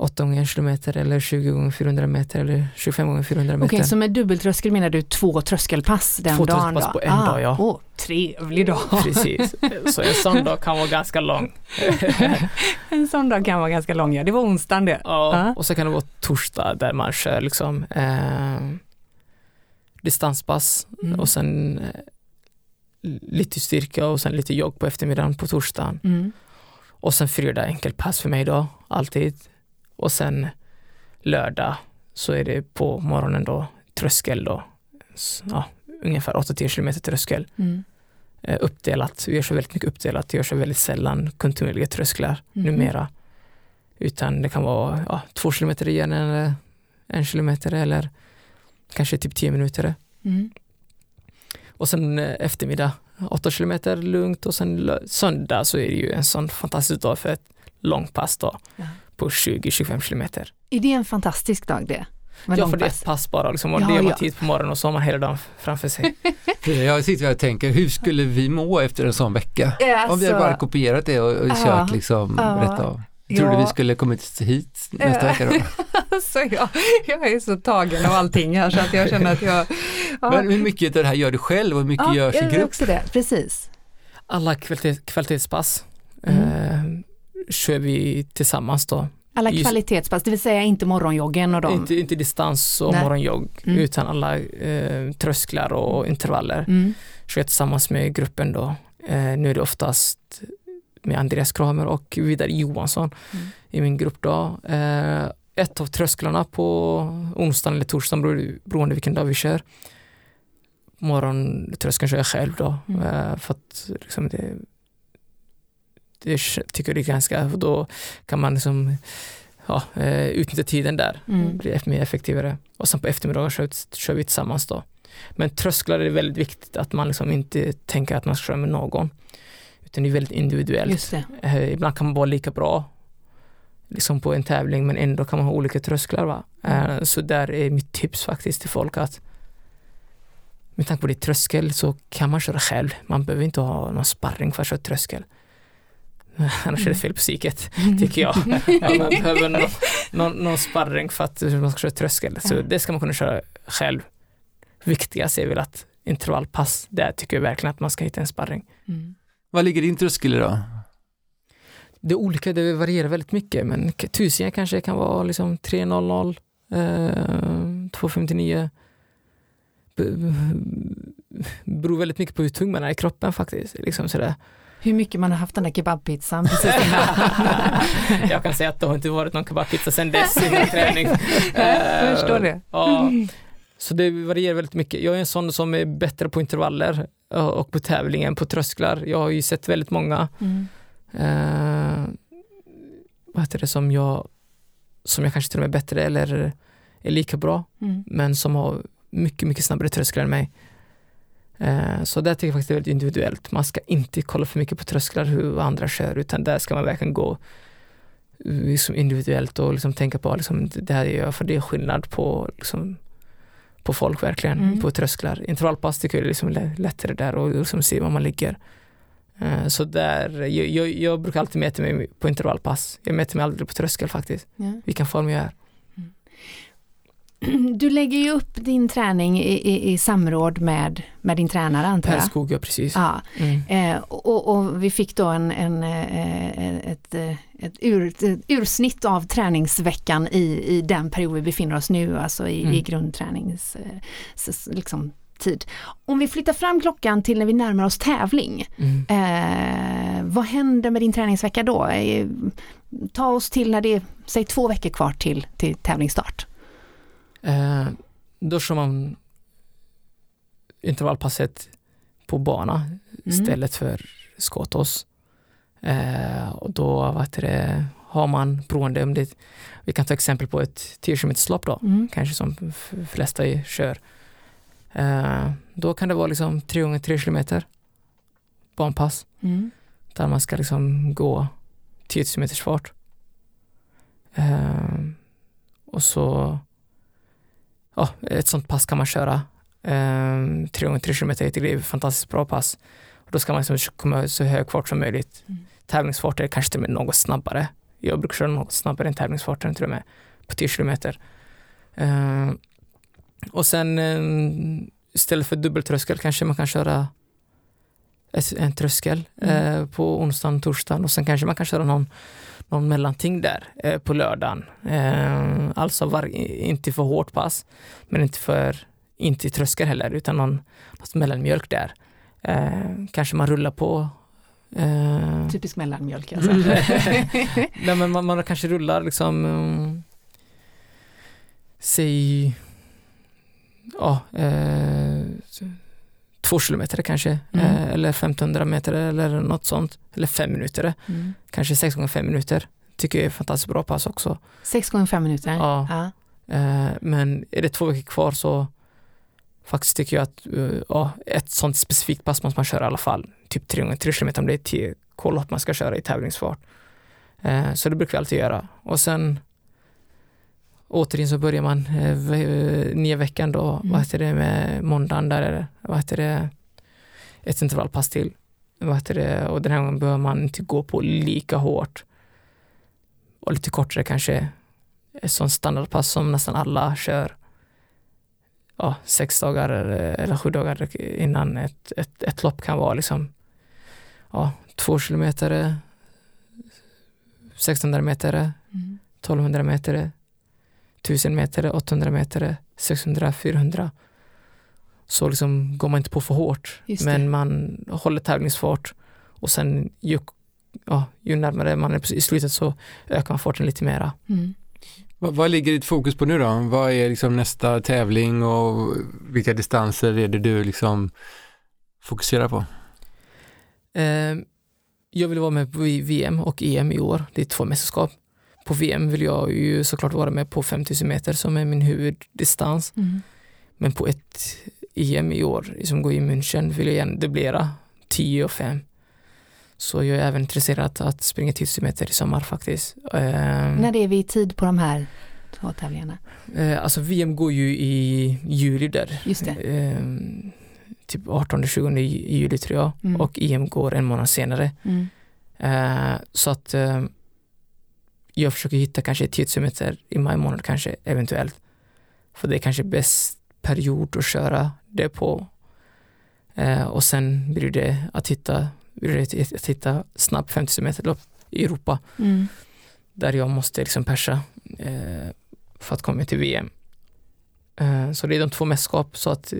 [SPEAKER 3] åtta gånger en kilometer eller 20 gånger 400 meter eller 25 gånger 400 meter.
[SPEAKER 1] Okej, så med dubbeltröskel menar du två tröskelpass den
[SPEAKER 3] Två
[SPEAKER 1] dagen?
[SPEAKER 3] tröskelpass
[SPEAKER 1] då?
[SPEAKER 3] på en dag, ja.
[SPEAKER 1] Åh, trevlig dag.
[SPEAKER 3] Precis, så en sån dag kan vara ganska lång. (laughs)
[SPEAKER 1] en sån dag kan vara ganska lång, ja. Det var onsdagen det.
[SPEAKER 3] Ja,
[SPEAKER 1] Ja.
[SPEAKER 3] och så kan det vara torsdag där man kör liksom eh, distanspass
[SPEAKER 1] Mm.
[SPEAKER 3] och sen eh, lite styrka och sen lite jogg på eftermiddagen på torsdagen.
[SPEAKER 1] Mm.
[SPEAKER 3] Och sen fredag enkelpass för mig då, alltid. Och sen lördag så är det på morgonen då tröskel då. Ja, ungefär 8-10 kilometer tröskel.
[SPEAKER 1] Mm.
[SPEAKER 3] Eh, uppdelat, vi gör så väldigt mycket uppdelat, det görs så väldigt sällan kontinuerliga trösklar
[SPEAKER 1] Mhm.
[SPEAKER 3] numera. Utan det kan vara ja, två kilometer igen eller en kilometer eller kanske typ tio minuter.
[SPEAKER 1] Mm.
[SPEAKER 3] Och sen eh, eftermiddag, åtta kilometer lugnt och sen söndag så är det ju en sån fantastisk dag för ett långpass då
[SPEAKER 1] Ja.
[SPEAKER 3] På 20-25 kilometer.
[SPEAKER 1] Är det en fantastisk dag det? Med
[SPEAKER 3] Ja, för det är ett pass bara liksom, och
[SPEAKER 1] Ja,
[SPEAKER 3] det gör man
[SPEAKER 1] ja.
[SPEAKER 3] tid på morgonen och så har man hela dagen framför sig. (laughs)
[SPEAKER 4] Jag sitter här och tänker, hur skulle vi må efter en sån vecka?
[SPEAKER 1] Alltså,
[SPEAKER 4] Om vi hade bara kopierat det och, och kört liksom
[SPEAKER 1] Ja.
[SPEAKER 4] rätt av. Tror du
[SPEAKER 1] Ja.
[SPEAKER 4] vi skulle kommit hit nästa
[SPEAKER 1] Ja.
[SPEAKER 4] vecka då? (laughs)
[SPEAKER 1] alltså, jag, jag är så tagen av allting här så att jag känner att jag... Ja, (laughs)
[SPEAKER 4] Men hur mycket av det här gör du själv och hur mycket
[SPEAKER 1] ja,
[SPEAKER 4] görs i
[SPEAKER 1] jag gör
[SPEAKER 4] grupp?
[SPEAKER 1] också det, precis.
[SPEAKER 3] Alla kvalitet, kvalitetspass
[SPEAKER 1] Mm.
[SPEAKER 3] eh, kör vi tillsammans då.
[SPEAKER 1] Alla kvalitetspass, det vill säga inte morgonjoggen och de.
[SPEAKER 3] Inte, inte distans och
[SPEAKER 1] Nej.
[SPEAKER 3] morgonjogg
[SPEAKER 1] Mm.
[SPEAKER 3] utan alla eh, trösklar och intervaller.
[SPEAKER 1] Mm.
[SPEAKER 3] kör jag tillsammans med gruppen då. Eh, nu är det oftast med Andreas Kramer och Vidar Johansson
[SPEAKER 1] Mm.
[SPEAKER 3] i min grupp då. Eh, ett av trösklarna på onsdagen eller torsdagen bero- beroende vilken dag vi kör. Morgontröskeln kör jag själv då
[SPEAKER 1] Mm.
[SPEAKER 3] eh, för att liksom det, det tycker jag är ganska, då kan man liksom ja, eh, utnyttja tiden där.
[SPEAKER 1] Mm.
[SPEAKER 3] Det blir mer effektivare. Och sen på eftermiddagen kör, kör vi tillsammans då. Men trösklar är väldigt viktigt att man liksom inte tänker att man ska köra med någon. Utan det är väldigt individuellt.
[SPEAKER 1] Det.
[SPEAKER 3] Eh, ibland kan man vara lika bra liksom på en tävling men ändå kan man ha olika trösklar. Va? Eh, så där är mitt tips faktiskt till folk att med tanke på det är tröskel så kan man köra själv. Man behöver inte ha någon sparring för att köra tröskel. (laughs) Annars är det fel på psyket, tycker jag. (laughs) Ja, man behöver någon, någon, någon sparring för att man ska köra tröskel. Så det ska man kunna köra själv. Viktigast är väl att intervallpass, där tycker jag verkligen att man ska hitta en sparring.
[SPEAKER 1] Mm.
[SPEAKER 4] Vad ligger din tröskel idag?
[SPEAKER 3] Det är olika, det varierar väldigt mycket men tusen kanske kan vara liksom 300, eh, 259. B- b- beror väldigt mycket på hur tung man är i kroppen faktiskt. Liksom sådär.
[SPEAKER 1] Hur mycket man har haft den där kebabpizzan (laughs)
[SPEAKER 3] jag kan säga att det har inte varit någon kebabpizza sedan dess i min träning. (laughs)
[SPEAKER 1] Jag förstår det.
[SPEAKER 3] Ja, så det varierar väldigt mycket. Jag är en sån som är bättre på intervaller eh, och på tävling än på trösklar. Jag har ju sett väldigt många
[SPEAKER 1] Mm.
[SPEAKER 3] eh, vad heter det, som jag, som jag kanske till och med är bättre eller är lika bra,
[SPEAKER 1] Mm.
[SPEAKER 3] men som har mycket, mycket snabbare trösklar än mig. Eh, så där tycker jag faktiskt det är väldigt individuellt. Man ska inte kolla för mycket på trösklar hur andra kör, utan där ska man verkligen gå liksom individuellt och liksom tänka på liksom, det här gör jag för det är skillnad på, liksom, på folk verkligen,
[SPEAKER 1] Mm.
[SPEAKER 3] på trösklar. Intervallpass tycker jag är liksom lä- lättare där och liksom se var man ligger. Eh, Så där, jag, jag, jag brukar alltid mäta mig på intervallpass. Jag mäter mig aldrig på tröskel faktiskt,
[SPEAKER 1] Ja.
[SPEAKER 3] vilken form jag är.
[SPEAKER 1] Du lägger ju upp din träning i, i, i samråd med, med din tränare antar
[SPEAKER 3] Per
[SPEAKER 1] jag?
[SPEAKER 3] Skog, ja precis.
[SPEAKER 1] Ja,
[SPEAKER 3] Mm.
[SPEAKER 1] eh, och, och vi fick då en, en, eh, ett, eh, ett, ur, ett ursnitt av träningsveckan i, i den period vi befinner oss nu, alltså i,
[SPEAKER 3] Mm.
[SPEAKER 1] i grundtränings eh, liksom, tid. Om vi flyttar fram klockan till när vi närmar oss tävling,
[SPEAKER 3] Mm.
[SPEAKER 1] eh, vad händer med din träningsvecka då? Eh, ta oss till när det är, säg två veckor kvar till, till tävlingsstart.
[SPEAKER 3] Eh, då kör man intervallpasset på bana
[SPEAKER 1] Mm.
[SPEAKER 3] istället för skotås. Eh, och då vad det, har man beroende om det, vi kan ta exempel på ett 10 km lopp då,
[SPEAKER 1] Mm.
[SPEAKER 3] kanske som flesta kör. Eh, då kan det vara liksom 3 gånger 3 kilometer banpass
[SPEAKER 1] Mm.
[SPEAKER 3] där man ska liksom gå 10 000 meters fart. Eh, och så, ja, ett sånt pass kan man köra. Eh, 3 gånger 3 kilometer, jag tycker det är ett fantastiskt bra pass. Och då ska man liksom komma så hög fart som möjligt.
[SPEAKER 1] Mm.
[SPEAKER 3] Tävlingsfart är kanske till och med något snabbare. Jag brukar köra något snabbare än tävlingsfarten till och med, på 10 kilometer. Eh, och sen eh, istället för dubbeltröskel kanske man kan köra en tröskel
[SPEAKER 1] Mm.
[SPEAKER 3] eh, på onsdagen, torsdagen och sen kanske man kan köra någon, någon mellanting där eh, på lördagen. Eh, alltså var, inte för hårt pass, men inte för inte tröskel heller, utan någon, något mellanmjölk där. Eh, kanske man rullar på eh,
[SPEAKER 1] Typisk mellanmjölk alltså. (laughs)
[SPEAKER 3] Nej, men man, man kanske rullar liksom um, säg ja, eh, två kilometer kanske
[SPEAKER 1] Mm.
[SPEAKER 3] eh, eller 1500 meter eller något sånt eller fem minuter
[SPEAKER 1] Mm.
[SPEAKER 3] kanske sex gånger fem minuter tycker jag är fantastiskt bra pass också
[SPEAKER 1] Sex gånger fem minuter.
[SPEAKER 3] Ja.
[SPEAKER 1] Ja.
[SPEAKER 3] eh, men är det två veckor kvar så faktiskt tycker jag att eh, ja, ett sånt specifikt pass måste man köra i alla fall typ tre gånger tre kilometer om det är tio k-lopp man ska köra i tävlingsfart Så det brukar vi alltid göra. Och sen återigen så börjar man eh, ve- nya veckan då,
[SPEAKER 1] Mm.
[SPEAKER 3] vad heter det med måndagen där är vad heter det, ett intervallpass till. Vad heter det, och den här gången behöver man inte gå på lika hårt. Och lite kortare kanske. Ett sånt standardpass som nästan alla kör. Ja, sex dagar eller, eller sju dagar innan ett, ett, ett lopp kan vara liksom ja, två kilometer 1600 meter,
[SPEAKER 1] Mm.
[SPEAKER 3] 1200 meter, 1000 meter, 800 meter, 600, 400. Så liksom går man inte på för hårt, men man håller tävlingsfart och sen ju, ja, ju närmare man är i slutet så ökar man farten lite mera.
[SPEAKER 1] Mm.
[SPEAKER 4] Vad, vad ligger ditt fokus på nu då? Vad är liksom nästa tävling och vilka distanser är det du liksom fokuserar på?
[SPEAKER 3] Eh, jag vill vara med på VM och EM i år. Det är två mästerskap. På VM vill jag ju såklart vara med på 5000 meter som är min huvuddistans.
[SPEAKER 1] Mm.
[SPEAKER 3] Men på ett EM i år som går i München vill jag gärna dubblera 10 och 5. Så jag är även intresserad att springa 1000 meter i sommar faktiskt. Eh,
[SPEAKER 1] När är vi i tid på de här två tävlingarna?
[SPEAKER 3] eh, alltså VM går ju i juli där.
[SPEAKER 1] Just det.
[SPEAKER 3] Eh, typ 18-20 juli tror jag.
[SPEAKER 1] Mm.
[SPEAKER 3] Och EM går en månad senare.
[SPEAKER 1] Mm.
[SPEAKER 3] Eh, så att eh, jag försöker hitta kanske 10 000 meter i maj månad kanske eventuellt. För det är kanske bäst period att köra det på. Eh, och sen blir det att hitta, blir det att hitta snabb 50 meter lopp i Europa
[SPEAKER 1] Mm.
[SPEAKER 3] där jag måste liksom persa eh, för att komma till VM. Eh, så det är de två mästerskap så att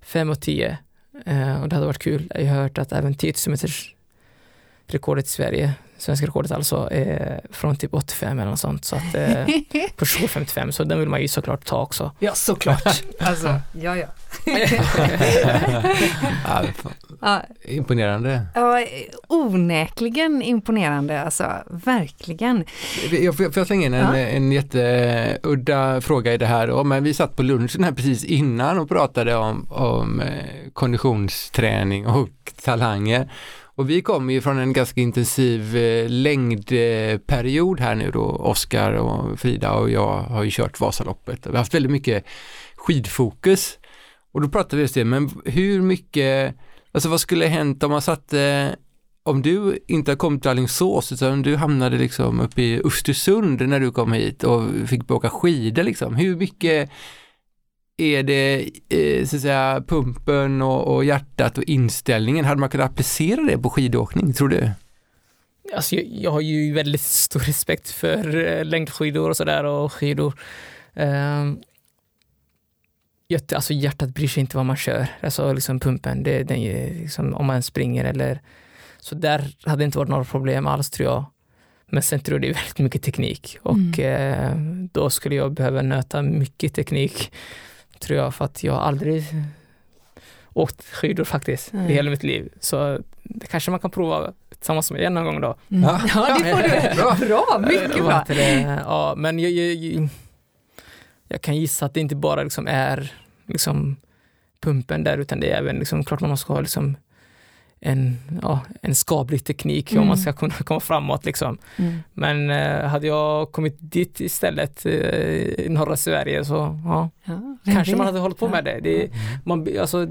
[SPEAKER 3] 5 och 10 eh, och det hade varit kul. Jag har hört att även 10 000 meters rekordet i Sverige, svenska rekordet alltså, är från typ 85 eller något sånt. Så att eh, (laughs) på 2.55 så den vill man ju såklart ta också.
[SPEAKER 1] Ja, såklart. (laughs) Alltså, ja, ja. (laughs)
[SPEAKER 4] Ja, imponerande.
[SPEAKER 1] Ja, onekligen imponerande, alltså verkligen.
[SPEAKER 4] Jag får, får jag slänga in en,
[SPEAKER 1] Ja.
[SPEAKER 4] en jätteudda fråga i det här? då? Men vi satt på lunchen här precis innan och pratade om, om eh, konditionsträning och talanger. Och vi kommer ju från en ganska intensiv eh, längdperiod här nu då. Oskar och Frida och jag har ju kört Vasaloppet. Vi har haft väldigt mycket skidfokus. Och då pratade vi just det, men hur mycket, alltså vad skulle hänt om man satte om du inte har kommit till Alingsås utan du hamnade liksom uppe i Östersund när du kom hit och fick åka skidor liksom. Hur mycket är det eh, så att säga pumpen och, och hjärtat och inställningen? Hade man kunnat applicera det på skidåkning tror du?
[SPEAKER 3] Alltså jag, jag har ju väldigt stor respekt för eh, längdskidor och sådär och skidor. Um, alltså hjärtat bryr sig inte vad man kör, alltså liksom pumpen, det, den är liksom, om man springer eller så där hade det inte varit några problem alls tror jag. Men sen tror jag det är väldigt mycket teknik och eh, då skulle jag behöva nöta mycket teknik tror jag för att jag har aldrig åkt skidor faktiskt
[SPEAKER 1] Nej.
[SPEAKER 3] i hela mitt liv. Så det kanske man kan prova tillsammans med mig någon gång då.
[SPEAKER 1] Mm.
[SPEAKER 4] Ja.
[SPEAKER 1] Ja, det får du. (laughs)
[SPEAKER 4] Bra.
[SPEAKER 1] Bra, mycket
[SPEAKER 3] Vad
[SPEAKER 1] bra.
[SPEAKER 3] Ja, men jag, jag, jag, kan gissa att det inte bara liksom är liksom pumpen där utan det är även liksom, klart man måste ha liksom en, ja, en skaplig teknik om
[SPEAKER 1] Mm.
[SPEAKER 3] man ska kunna komma framåt. Liksom.
[SPEAKER 1] Mm.
[SPEAKER 3] Men eh, hade jag kommit dit istället eh, i norra Sverige så ja,
[SPEAKER 1] Ja,
[SPEAKER 3] kanske man
[SPEAKER 1] vet?
[SPEAKER 3] hade hållit på med det. det man, alltså,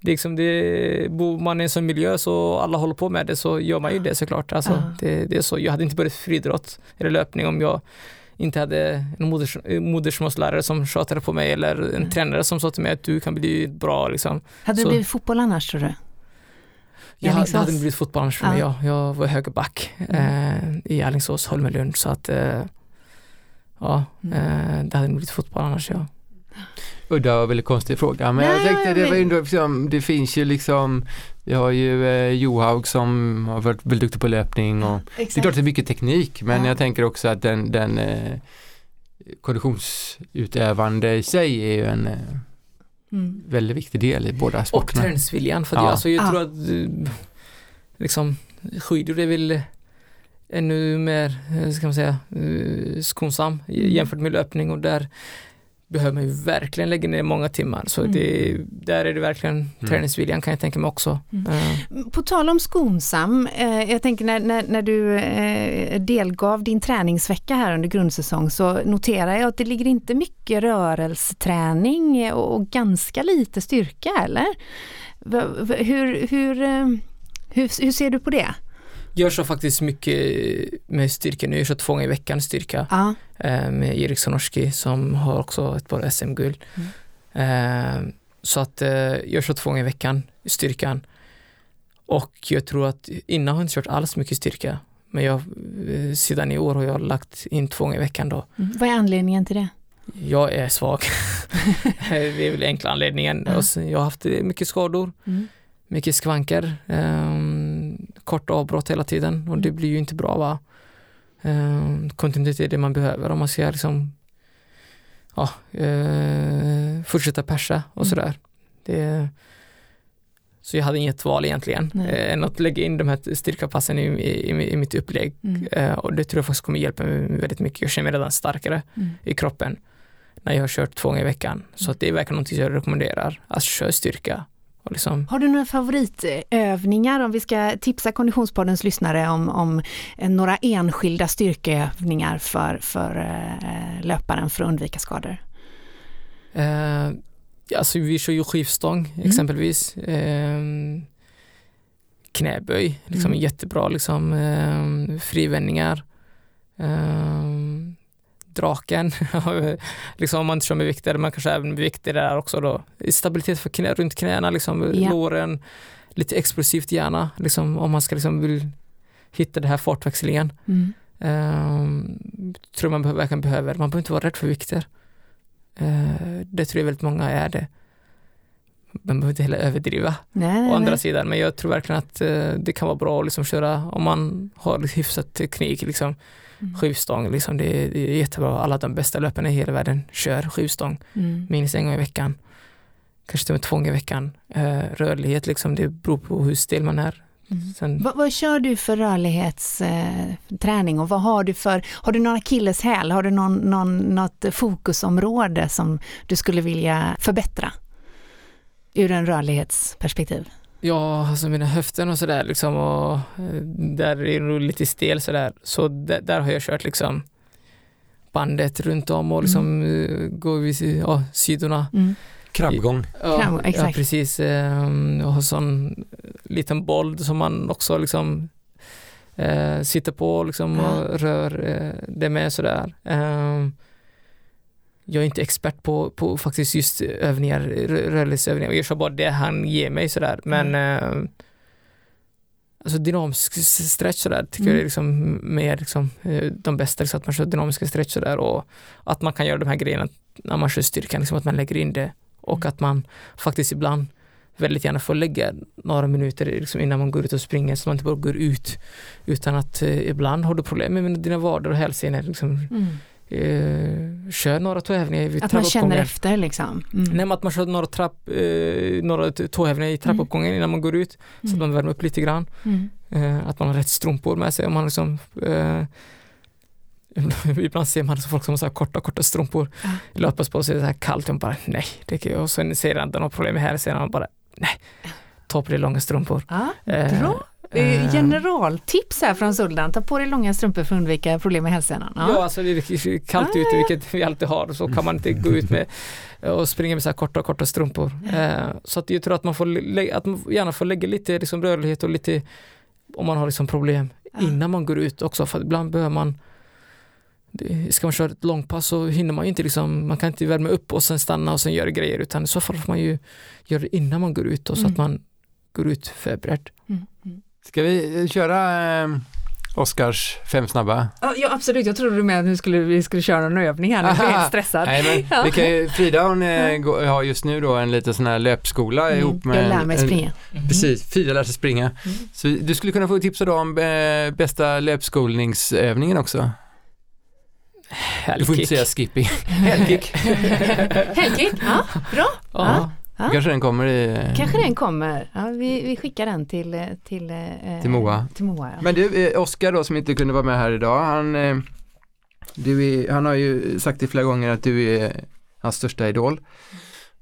[SPEAKER 3] liksom det, bor man i en sån miljö så alla håller på med det så gör man ju det såklart. Alltså,
[SPEAKER 1] Ja.
[SPEAKER 3] det, det är så. Jag hade inte börjat friidrott eller löpning om jag inte hade en moders, modersmålslärare som tjatade på mig eller en
[SPEAKER 1] Mm.
[SPEAKER 3] tränare som sa till mig att du kan bli bra. Liksom.
[SPEAKER 1] Hade
[SPEAKER 3] Så-
[SPEAKER 1] blivit fotboll annars tror du?
[SPEAKER 3] Jag hade,
[SPEAKER 1] Alingsås?
[SPEAKER 3] det hade inte blivit fotboll annars för mig.
[SPEAKER 1] Ja.
[SPEAKER 3] Jag, jag var högerback
[SPEAKER 1] Mm.
[SPEAKER 3] eh, i Alingsås, Holmelund. Så att eh, ja,
[SPEAKER 1] Mm.
[SPEAKER 3] eh, det hade blivit fotboll annars. Ja.
[SPEAKER 4] Udda och väldigt konstig fråga men jag
[SPEAKER 1] Nej,
[SPEAKER 4] tänkte det var ändå liksom, det finns ju liksom vi har ju eh, Johaug som har varit väldigt duktig på löpning och det är klart det är mycket teknik men
[SPEAKER 1] Ja.
[SPEAKER 4] jag tänker också att den, den eh, konditionsutövande i sig är ju en eh,
[SPEAKER 1] Mm.
[SPEAKER 4] väldigt viktig del i båda
[SPEAKER 3] Och
[SPEAKER 4] sporterna.
[SPEAKER 3] träningsviljan. För att
[SPEAKER 4] Ja.
[SPEAKER 3] jag, alltså, jag
[SPEAKER 1] Ja.
[SPEAKER 3] tror att eh, liksom, skidor är väl ännu mer, eh, ska man säga, eh, skonsam
[SPEAKER 1] Mm.
[SPEAKER 3] jämfört med löpning och där behöver man ju verkligen lägga ner många timmar. Så
[SPEAKER 1] Mm.
[SPEAKER 3] det, där är det verkligen träningsviljan kan jag tänka mig också.
[SPEAKER 1] Mm.
[SPEAKER 3] Eh,
[SPEAKER 1] På tal om skonsam, eh, jag tänker när, när, när du eh, delgav din träningsvecka här under grundsäsong så noterar jag att det ligger inte mycket rörelseträning och, och ganska lite styrka eller? Hur, hur, eh, hur, hur ser du på det?
[SPEAKER 3] Jag kör faktiskt mycket med styrka nu, jag kör två gånger i veckan styrka
[SPEAKER 1] Ja,
[SPEAKER 3] eh, med Erik Sonorski som har också ett par SM-guld.
[SPEAKER 1] Mm.
[SPEAKER 3] Eh, så att eh, jag kör två gånger i veckan styrkan. Och jag tror att innan har jag inte kört alls mycket styrka. Men jag, sedan i år har jag lagt in två gånger i veckan då.
[SPEAKER 1] Mm. Vad är anledningen till det?
[SPEAKER 3] Jag är svag. (laughs) det är väl enkla anledningen. Så- Jag har haft mycket skador,
[SPEAKER 1] Mm.
[SPEAKER 3] mycket svanker, um, korta avbrott hela tiden och det
[SPEAKER 1] Mm.
[SPEAKER 3] blir ju inte bra va. Um, kontinuitet är det man behöver om man ska liksom ja, eh, fortsätta persa och
[SPEAKER 1] Mm.
[SPEAKER 3] sådär. Det, så jag hade inget val egentligen
[SPEAKER 1] Nej.
[SPEAKER 3] eh, än att lägga in de här styrkapassen i, i, i, mitt upplägg
[SPEAKER 1] Mm.
[SPEAKER 3] Eh, och det tror jag faktiskt kommer hjälpa mig väldigt mycket. Jag känner mig redan starkare
[SPEAKER 1] Mm.
[SPEAKER 3] i kroppen när jag har kört två gånger i veckan. Så att det är verkligen något jag rekommenderar, att köra styrka. Liksom,
[SPEAKER 1] Har du några favoritövningar om vi ska tipsa Konditionspoddens lyssnare om, om eh, några enskilda styrkeövningar för, för eh, löparen för att undvika skador?
[SPEAKER 3] eh, alltså vi kör ju skivstång
[SPEAKER 1] Mm.
[SPEAKER 3] exempelvis. Eh, knäböj, liksom
[SPEAKER 1] Mm.
[SPEAKER 3] jättebra liksom. Eh, frivändningar. Eh, draken, (laughs) liksom om man inte kör med vikter, man kanske även med vikter där också då. Stabilitet för knä, runt knäna, liksom,
[SPEAKER 1] Ja.
[SPEAKER 3] låren, lite explosivt gärna, liksom, om man ska liksom vill hitta det här fartväxlingen.
[SPEAKER 1] Mm.
[SPEAKER 3] Um, tror man verkligen behöver. Man behöver inte vara rädd för vikter. Eh, det tror jag väldigt många är det. Man behöver inte heller överdriva
[SPEAKER 1] Nej,
[SPEAKER 3] å andra
[SPEAKER 1] nej.
[SPEAKER 3] sidan, men jag tror verkligen att eh, det kan vara bra att liksom köra om man har hyfsat teknik, liksom,
[SPEAKER 1] Mm.
[SPEAKER 3] skivstång, liksom, det, är, det är jättebra. Alla de bästa löparna i hela världen kör skivstång
[SPEAKER 1] Mm.
[SPEAKER 3] minst en gång i veckan. Kanske till och med två gånger i veckan. Eh, rörlighet, liksom, det beror på hur stel man är.
[SPEAKER 1] Mm.
[SPEAKER 3] Sen,
[SPEAKER 1] Vad, vad kör du för rörlighetsträning eh, och vad har du för, har du några akilleshäl, har du någon, någon, något fokusområde som du skulle vilja förbättra? Ur en rörlighetsperspektiv.
[SPEAKER 3] Ja, alltså mina höften och sådär liksom och eh, där är det nog lite stel sådär. Så där, där har jag kört liksom bandet runt om och liksom mm. gå vid si- ja, sidorna.
[SPEAKER 1] Mm.
[SPEAKER 4] Krabbgång.
[SPEAKER 3] Ja,
[SPEAKER 1] Fram-
[SPEAKER 3] ja precis. ehm, Och har sån liten boll som man också liksom eh, sitter på liksom
[SPEAKER 1] Ja.
[SPEAKER 3] och rör eh, det med sådär. Ehm, jag är inte expert på, på faktiskt just övningar, rö- rörelseövningar. Jag kör bara det han ger mig sådär. Men eh, alltså dynamisk stretch sådär tycker
[SPEAKER 1] Mm.
[SPEAKER 3] jag är liksom mer liksom, eh, de bästa, liksom, att man kör dynamiska stretch sådär och att man kan göra de här grejerna när man kör styrkan, liksom att man lägger in det och
[SPEAKER 1] Mm.
[SPEAKER 3] att man faktiskt ibland väldigt gärna får lägga några minuter liksom innan man går ut och springer så man inte bara går ut utan att eh, ibland har du problem med dina vader och hälsenor. Liksom,
[SPEAKER 1] Mm.
[SPEAKER 3] Eh, kör några tåhävningar vid
[SPEAKER 1] Att man känner efter liksom. Mm.
[SPEAKER 3] Nej, men att man kör några, trapp, eh, några tåhävningar i trappuppgången innan man går ut så att
[SPEAKER 1] Mm.
[SPEAKER 3] man värmer upp lite grann.
[SPEAKER 1] Mm.
[SPEAKER 3] Eh, att man har rätt strumpor med sig. Om man liksom, eh, (laughs) ibland ser man folk som har så här korta, korta strumpor
[SPEAKER 1] Ja.
[SPEAKER 3] löpas på sig så här kallt. Och bara nej, det kan jag. Och sen ser han att den har problem med hälsenan och bara nej, ta på dig långa strumpor.
[SPEAKER 1] Ja,
[SPEAKER 3] Eh,
[SPEAKER 1] bra.
[SPEAKER 3] Eh,
[SPEAKER 1] Eh, Generaltips här från Suldan, ta på dig långa strumpor för att undvika problem med hälsenan.
[SPEAKER 3] Ja, alltså det är kallt
[SPEAKER 1] Ah,
[SPEAKER 3] ute, vilket vi alltid har, så kan man inte gå ut med och springa med så här korta, korta strumpor. Eh, så att jag tror att man, får att man gärna får lägga lite liksom rörlighet och lite, om man har liksom problem,
[SPEAKER 1] Ja.
[SPEAKER 3] innan man går ut också, för ibland behöver man Ska man köra ett långpass så hinner man ju inte liksom, man kan inte värma upp och sen stanna och sen göra grejer utan i så fall får man ju göra det innan man går ut och så
[SPEAKER 1] Mm.
[SPEAKER 3] att man går ut förberedd.
[SPEAKER 1] Mm. Mm.
[SPEAKER 4] Ska vi eh, köra eh, Oskars fem snabba?
[SPEAKER 1] Ja, absolut, jag trodde du med att nu skulle, vi skulle köra en övning här, nu blir jag helt (laughs) stressad.
[SPEAKER 4] Nej, men
[SPEAKER 1] Ja.
[SPEAKER 4] vi kan ju, (laughs) Frida hon eh, går, har just nu då en liten sån här löpskola
[SPEAKER 1] Mm,
[SPEAKER 4] ihop med
[SPEAKER 1] jag lär mig
[SPEAKER 4] en-
[SPEAKER 1] springa.
[SPEAKER 4] Precis, Frida lär sig springa.
[SPEAKER 1] Mm.
[SPEAKER 4] Så du skulle kunna få tipsa då om eh, bästa löpskolningsövningen också. Du får inte säga skipping. (laughs) Hellkick.
[SPEAKER 1] Helgkick, ja, bra.
[SPEAKER 3] Ja.
[SPEAKER 1] Ja.
[SPEAKER 4] Kanske den kommer i...
[SPEAKER 1] Kanske den kommer. Ja, vi, vi skickar den till, till, eh,
[SPEAKER 4] Till Moa.
[SPEAKER 1] Till Moa ja.
[SPEAKER 4] Men du, eh, Oskar då som inte kunde vara med här idag, han, eh, du är, han har ju sagt det flera gånger att du är hans största idol.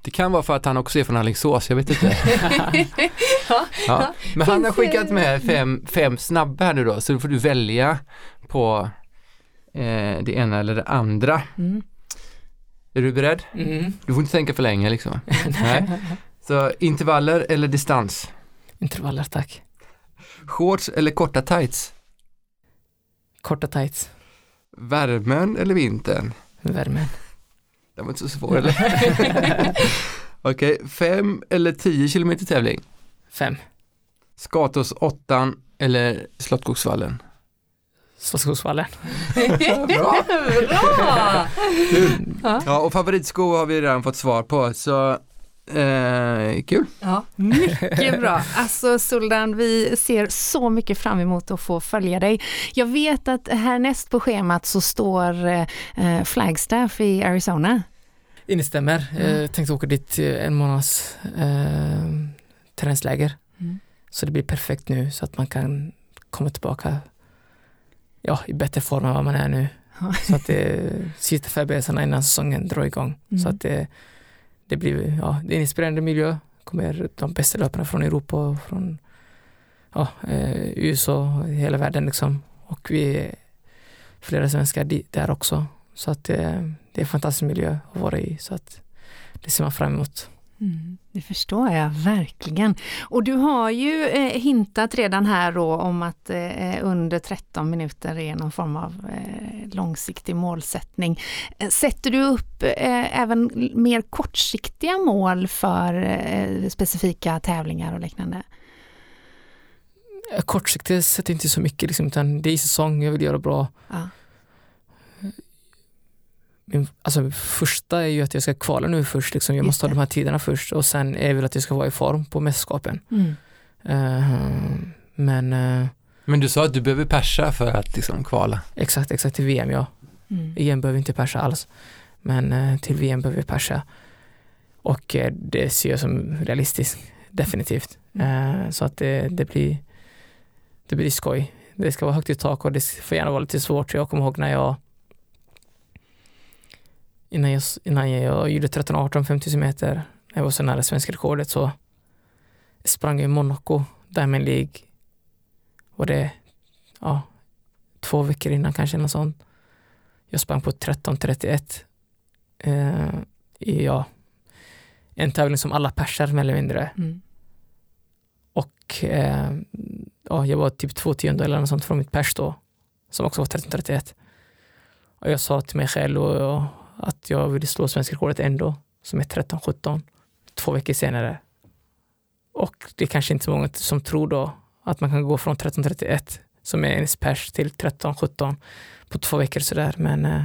[SPEAKER 4] Det kan vara för att han också är från Alingsås, jag vet inte. (laughs)
[SPEAKER 1] ja.
[SPEAKER 4] Ja. Men han har skickat med fem, fem snabba här nu då, så får du välja på eh, det ena eller det andra.
[SPEAKER 1] Mm.
[SPEAKER 4] Är du beredd?
[SPEAKER 3] Mm.
[SPEAKER 4] Du får inte tänka för länge liksom. Nej. Så intervaller eller distans?
[SPEAKER 3] Intervaller tack.
[SPEAKER 4] Shorts eller korta tights?
[SPEAKER 3] Korta tights.
[SPEAKER 4] Värmen eller vintern?
[SPEAKER 3] Värmen.
[SPEAKER 4] Det var inte så svår eller? (laughs) Okej, fem eller tio kilometer tävling?
[SPEAKER 3] Fem.
[SPEAKER 4] Skatås åttan eller Slottsskogsvallen?
[SPEAKER 3] Slottsskogsvallen. (laughs)
[SPEAKER 4] Bra!
[SPEAKER 1] Bra!
[SPEAKER 4] Ja, och favoritsko har vi redan fått svar på, så eh, kul.
[SPEAKER 1] Ja, mycket bra. Alltså Suldan, vi ser så mycket fram emot att få följa dig. Jag vet att härnäst på schemat så står eh, Flagstaff i Arizona.
[SPEAKER 3] Instämmer.
[SPEAKER 1] Mm.
[SPEAKER 3] Jag tänkte åka dit eh, en månads eh, träningsläger.
[SPEAKER 1] Mm.
[SPEAKER 3] Så det blir perfekt nu så att man kan komma tillbaka ja, i bättre form än vad man är nu. Så att det sista förberedelserna innan säsongen drar igång.
[SPEAKER 1] Mm.
[SPEAKER 3] Så att det, det blir ja, det är en inspirerande miljö. kommer de bästa löparna från Europa och från ja, eh, USA och hela världen liksom. Och vi är flera svenskar där också. Så att det, det är en fantastisk miljö att vara i. Så att det ser man fram emot.
[SPEAKER 1] Mm, det förstår jag verkligen. Och du har ju eh, hintat redan här då om att eh, under 13 minuter är någon form av eh, långsiktig målsättning. Eh, sätter du upp eh, även mer kortsiktiga mål för eh, specifika tävlingar och liknande?
[SPEAKER 3] Kortsiktigt sett inte så mycket liksom, utan det är säsong, jag vill göra bra.
[SPEAKER 1] Ja.
[SPEAKER 3] Min, alltså, första är ju att jag ska kvala nu först, liksom. jag
[SPEAKER 1] Just
[SPEAKER 3] måste ha
[SPEAKER 1] det.
[SPEAKER 3] de här tiderna först och sen är väl att jag ska vara i form på mästerskapen.
[SPEAKER 1] Mm.
[SPEAKER 3] Eh, men eh,
[SPEAKER 4] Men du sa att du behöver persa för att liksom kvala.
[SPEAKER 3] exakt, exakt till VM ja.
[SPEAKER 1] Mm.
[SPEAKER 3] EM behöver inte persa alls. Men eh, till VM behöver vi persa. Och det ser jag som realistiskt, definitivt. Eh, så att det, det, blir, det blir skoj. Det ska vara högt i tak och det får gärna vara lite svårt. Jag kommer ihåg när jag innan jag, innan jag gjorde 13-18 5000 meter, när jag var så nära svenska rekordet så sprang jag i Monaco, Diamond League. Var det ja, två veckor innan kanske något sånt. Jag sprang på 13.31 eh, i ja, en tävling som alla persar mer eller mindre.
[SPEAKER 1] Mm.
[SPEAKER 3] Och eh, ja, jag var typ två tiondelar eller något sånt från mitt pers då, som också var 13.31. Och jag sa till mig själv och, och, att jag ville slå svenska rekordet ändå, som är 13.17, två veckor senare. Och det är kanske inte så många som tror då att man kan gå från 13.31 som är ens pers till 13.17 på två veckor sådär, men eh,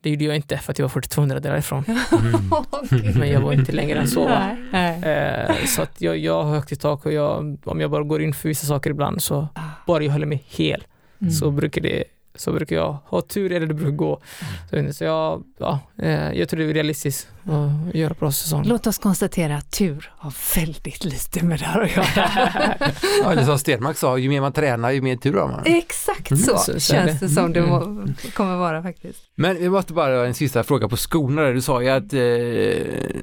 [SPEAKER 3] det gjorde jag inte för att jag var 4200 därifrån. (laughs)
[SPEAKER 4] Mm. (laughs)
[SPEAKER 3] Men jag var inte längre än så. Va?
[SPEAKER 1] Nej, nej.
[SPEAKER 3] Eh, så att jag, jag har högt i tak och jag, om jag bara går in för vissa saker ibland så
[SPEAKER 1] Ah.
[SPEAKER 3] bara jag håller mig hel
[SPEAKER 1] Mm.
[SPEAKER 3] så, brukar det, så brukar jag ha tur eller det brukar gå. Så, så jag, ja, eh, jag tror det är realistiskt att göra bra säsong.
[SPEAKER 1] Låt oss konstatera att tur har väldigt lite med det här att göra. (laughs)
[SPEAKER 4] Ja, eller som Stenmark sa, ju mer man tränar ju mer tur har man.
[SPEAKER 1] Exakt
[SPEAKER 4] Mm,
[SPEAKER 1] så,
[SPEAKER 3] så-
[SPEAKER 1] känns
[SPEAKER 3] det.
[SPEAKER 1] det som det
[SPEAKER 3] Mm.
[SPEAKER 1] må, kommer vara faktiskt.
[SPEAKER 4] Men vi måste bara ha en sista fråga på skorna där. Du sa ju att eh,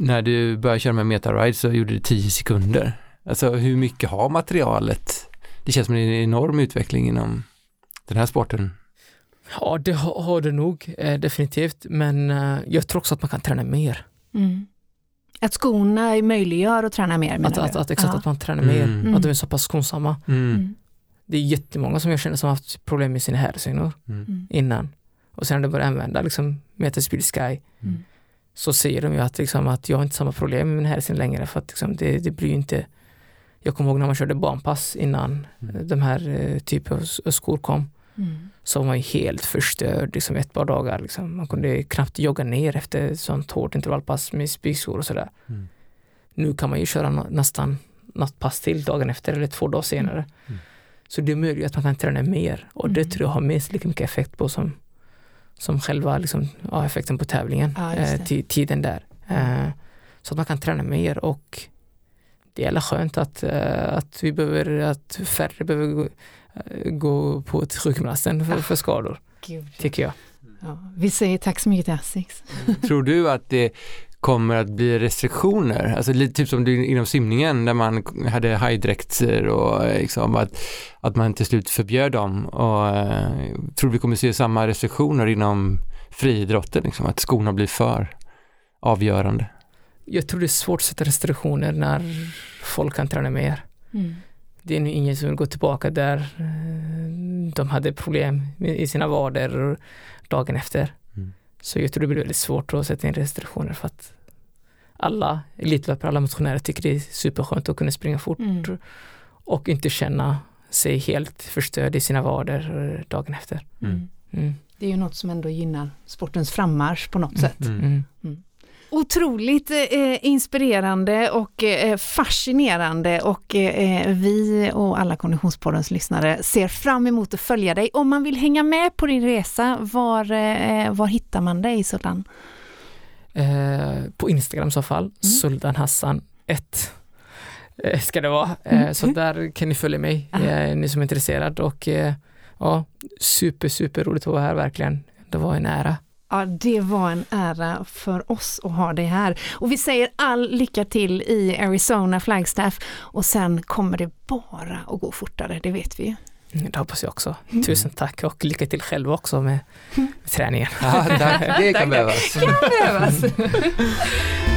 [SPEAKER 4] när du började köra med MetaRide så gjorde du 10 sekunder. Alltså hur mycket har materialet? Det känns som en enorm utveckling inom den här sporten.
[SPEAKER 3] Ja, det har, har det nog eh, definitivt, men eh, jag tror också att man kan träna mer.
[SPEAKER 1] Mm. Att skorna möjliggör att träna mer menar
[SPEAKER 3] Att, att,
[SPEAKER 1] du?
[SPEAKER 3] att, exakt,
[SPEAKER 1] Ja.
[SPEAKER 3] att man tränar mer,
[SPEAKER 4] Mm.
[SPEAKER 3] att de är så pass skonsamma.
[SPEAKER 4] Mm.
[SPEAKER 1] Mm.
[SPEAKER 3] Det är jättemånga som jag känner som har haft problem med sina hälsenor
[SPEAKER 4] Mm.
[SPEAKER 1] Mm.
[SPEAKER 3] innan. Och sen när de börjar använda liksom Metaspeed Sky
[SPEAKER 1] Mm.
[SPEAKER 3] så säger de ju att, liksom, att jag har inte samma problem med min hälsen längre för att liksom, det, det blir ju inte jag kommer ihåg när man körde barnpass innan
[SPEAKER 4] Mm.
[SPEAKER 3] eh, de här eh, typen av skor kom
[SPEAKER 1] Mm.
[SPEAKER 3] så var helt förstörd liksom, ett par dagar. Liksom. Man kunde knappt jogga ner efter sånt hårt intervallpass med spikskor och sådär.
[SPEAKER 4] Mm.
[SPEAKER 3] Nu kan man ju köra nästan något pass till dagen efter eller två dagar senare.
[SPEAKER 4] Mm.
[SPEAKER 3] Så det är möjligt att man kan träna mer och det
[SPEAKER 1] Mm.
[SPEAKER 3] tror jag har minst lika mycket effekt på som, som själva liksom, ja, effekten på tävlingen,
[SPEAKER 1] Ja,
[SPEAKER 3] eh, tiden där. Eh, så att man kan träna mer och det är alla skönt att, eh, att vi behöver, att färre behöver gå, eh, gå på till sjukgymnasten för, för skador,
[SPEAKER 1] Gud.
[SPEAKER 3] tycker jag.
[SPEAKER 1] Ja. Vi säger tack så mycket till Asics.
[SPEAKER 4] Tror du att det kommer att bli restriktioner? Alltså lite typ som du inom simningen där man hade hajdräkter och eh, liksom att, att man till slut förbjöd dem och eh, tror du vi kommer se samma restriktioner inom friidrotten, liksom, att skorna blir för avgörande?
[SPEAKER 3] Jag tror det är svårt att sätta restriktioner när folk kan träna mer.
[SPEAKER 1] Mm.
[SPEAKER 3] Det är nu ingen som vill gå tillbaka där eh, de hade problem i sina vader dagen efter.
[SPEAKER 4] Mm.
[SPEAKER 3] Så jag tror det blir väldigt svårt att sätta in restriktioner för att alla elitlöpare, alla motionärer tycker det är superskönt att kunna springa fort
[SPEAKER 1] Mm.
[SPEAKER 3] och inte känna sig helt förstörd i sina vader eh, dagen efter.
[SPEAKER 4] Mm.
[SPEAKER 3] Mm.
[SPEAKER 1] Det är ju något som ändå gynnar sportens frammarsch på något sätt.
[SPEAKER 4] Mm.
[SPEAKER 3] Mm.
[SPEAKER 1] Otroligt eh, inspirerande och eh, fascinerande och eh, vi och alla Konditionspoddens lyssnare ser fram emot att följa dig. Om man vill hänga med på din resa, var, eh, var hittar man dig Sultan?
[SPEAKER 3] Eh, på Instagram i så fall, Sultan Hassan 1 eh, ska det vara. Eh, så där kan ni följa mig,
[SPEAKER 1] Aha.
[SPEAKER 3] eh, ni som är intresserade och eh, ja, super, super roligt att vara här verkligen. Det var en ära.
[SPEAKER 1] Ja, det var en ära för oss att ha dig här. Och vi säger all lycka till i Arizona Flagstaff och sen kommer det bara att gå fortare, det vet vi ju.
[SPEAKER 3] Mm, Det hoppas jag också. Tusen tack och lycka till själva också med, med träningen.
[SPEAKER 4] Ja. (laughs) Det kan behövas.
[SPEAKER 1] behövas. (laughs)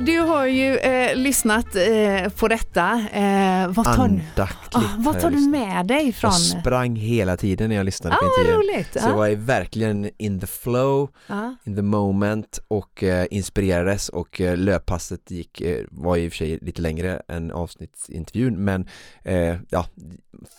[SPEAKER 1] du har ju eh, lyssnat eh, på detta. Eh, vad tar, ah, vad
[SPEAKER 2] jag
[SPEAKER 1] tar du med dig från?
[SPEAKER 2] Jag sprang hela tiden när jag lyssnade
[SPEAKER 1] Ja,
[SPEAKER 2] på intervjun.
[SPEAKER 1] roligt.
[SPEAKER 2] Så jag
[SPEAKER 1] Ja.
[SPEAKER 2] var verkligen in the flow,
[SPEAKER 1] Ja.
[SPEAKER 2] in the moment och eh, inspirerades och eh, löppasset gick, eh, var i och för sig lite längre än avsnittsintervjun men ja,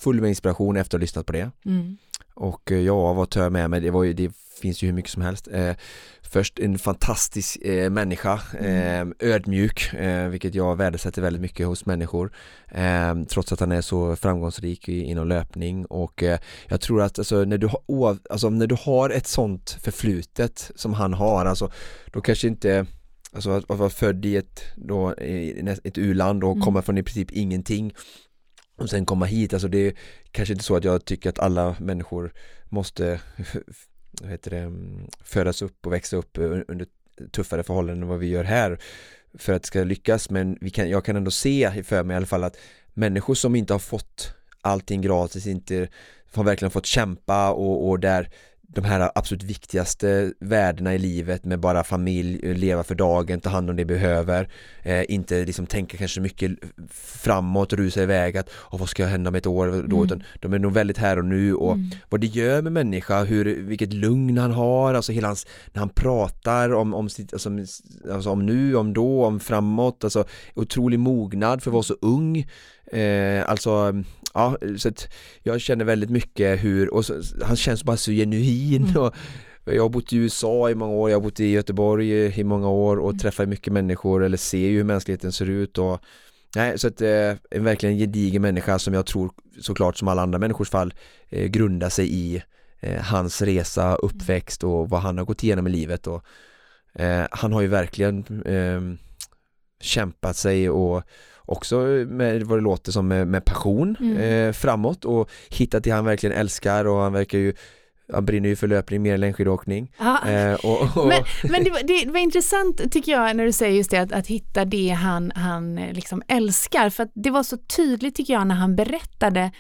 [SPEAKER 2] full med inspiration efter att ha lyssnat på det.
[SPEAKER 1] Mm.
[SPEAKER 2] Och ja, vad tar jag med mig? Det, var ju, det finns ju hur mycket som helst. Eh, först en fantastisk eh, människa, eh, ödmjuk, eh, vilket jag värdesätter väldigt mycket hos människor. Eh, trots att han är så framgångsrik i, inom löpning och jag tror att alltså, när, du har, oav- alltså, när du har ett sånt förflutet som han har, alltså, då kanske inte Alltså att, vara född i ett, då, i ett u-land och
[SPEAKER 1] Mm.
[SPEAKER 2] komma från i princip ingenting och sen komma hit, alltså det är kanske inte så att jag tycker att alla människor måste vad heter det, mm, födas upp och växa upp under tuffare förhållanden än vad vi gör här för att det ska lyckas. Men vi kan, jag kan ändå se för mig i alla fall att människor som inte har fått allting gratis, inte har verkligen fått kämpa och, och där de här absolut viktigaste värdena i livet med bara familj, leva för dagen, ta hand om det behöver eh, inte liksom tänka kanske mycket framåt, rusa iväg att oh, vad ska hända om ett år då,
[SPEAKER 1] Mm.
[SPEAKER 2] utan de är nog väldigt här och nu och
[SPEAKER 1] Mm.
[SPEAKER 2] vad det gör med människa, hur, vilket lugn han har, alltså hela hans, när han pratar om, om, sitt, alltså, alltså om nu, om då, om framåt, alltså otrolig mognad för att vara så ung, eh, alltså ja, så att jag känner väldigt mycket hur, och så, han känns bara så genuin
[SPEAKER 1] Mm.
[SPEAKER 2] och jag har bott i USA i många år, jag har bott i Göteborg i många år och
[SPEAKER 1] Mm.
[SPEAKER 2] träffar mycket människor eller ser ju hur mänskligheten ser ut och Nej, så att eh, en verkligen gedigen människa som jag tror såklart som alla andra människors fall eh, grundar sig i eh, hans resa, uppväxt och vad han har gått igenom i livet och eh, han har ju verkligen eh, kämpat sig och också med vad det låter som med, med passion
[SPEAKER 1] Mm.
[SPEAKER 2] eh, framåt och hittat det han verkligen älskar och han verkar ju han brinner ju för löpning mer än längdskidåkning
[SPEAKER 1] Ja.
[SPEAKER 2] eh, och, och,
[SPEAKER 1] Men, men det, var, det var intressant tycker jag när du säger just det att, att hitta det han, han eh, liksom älskar för att det var så tydligt tycker jag när han berättade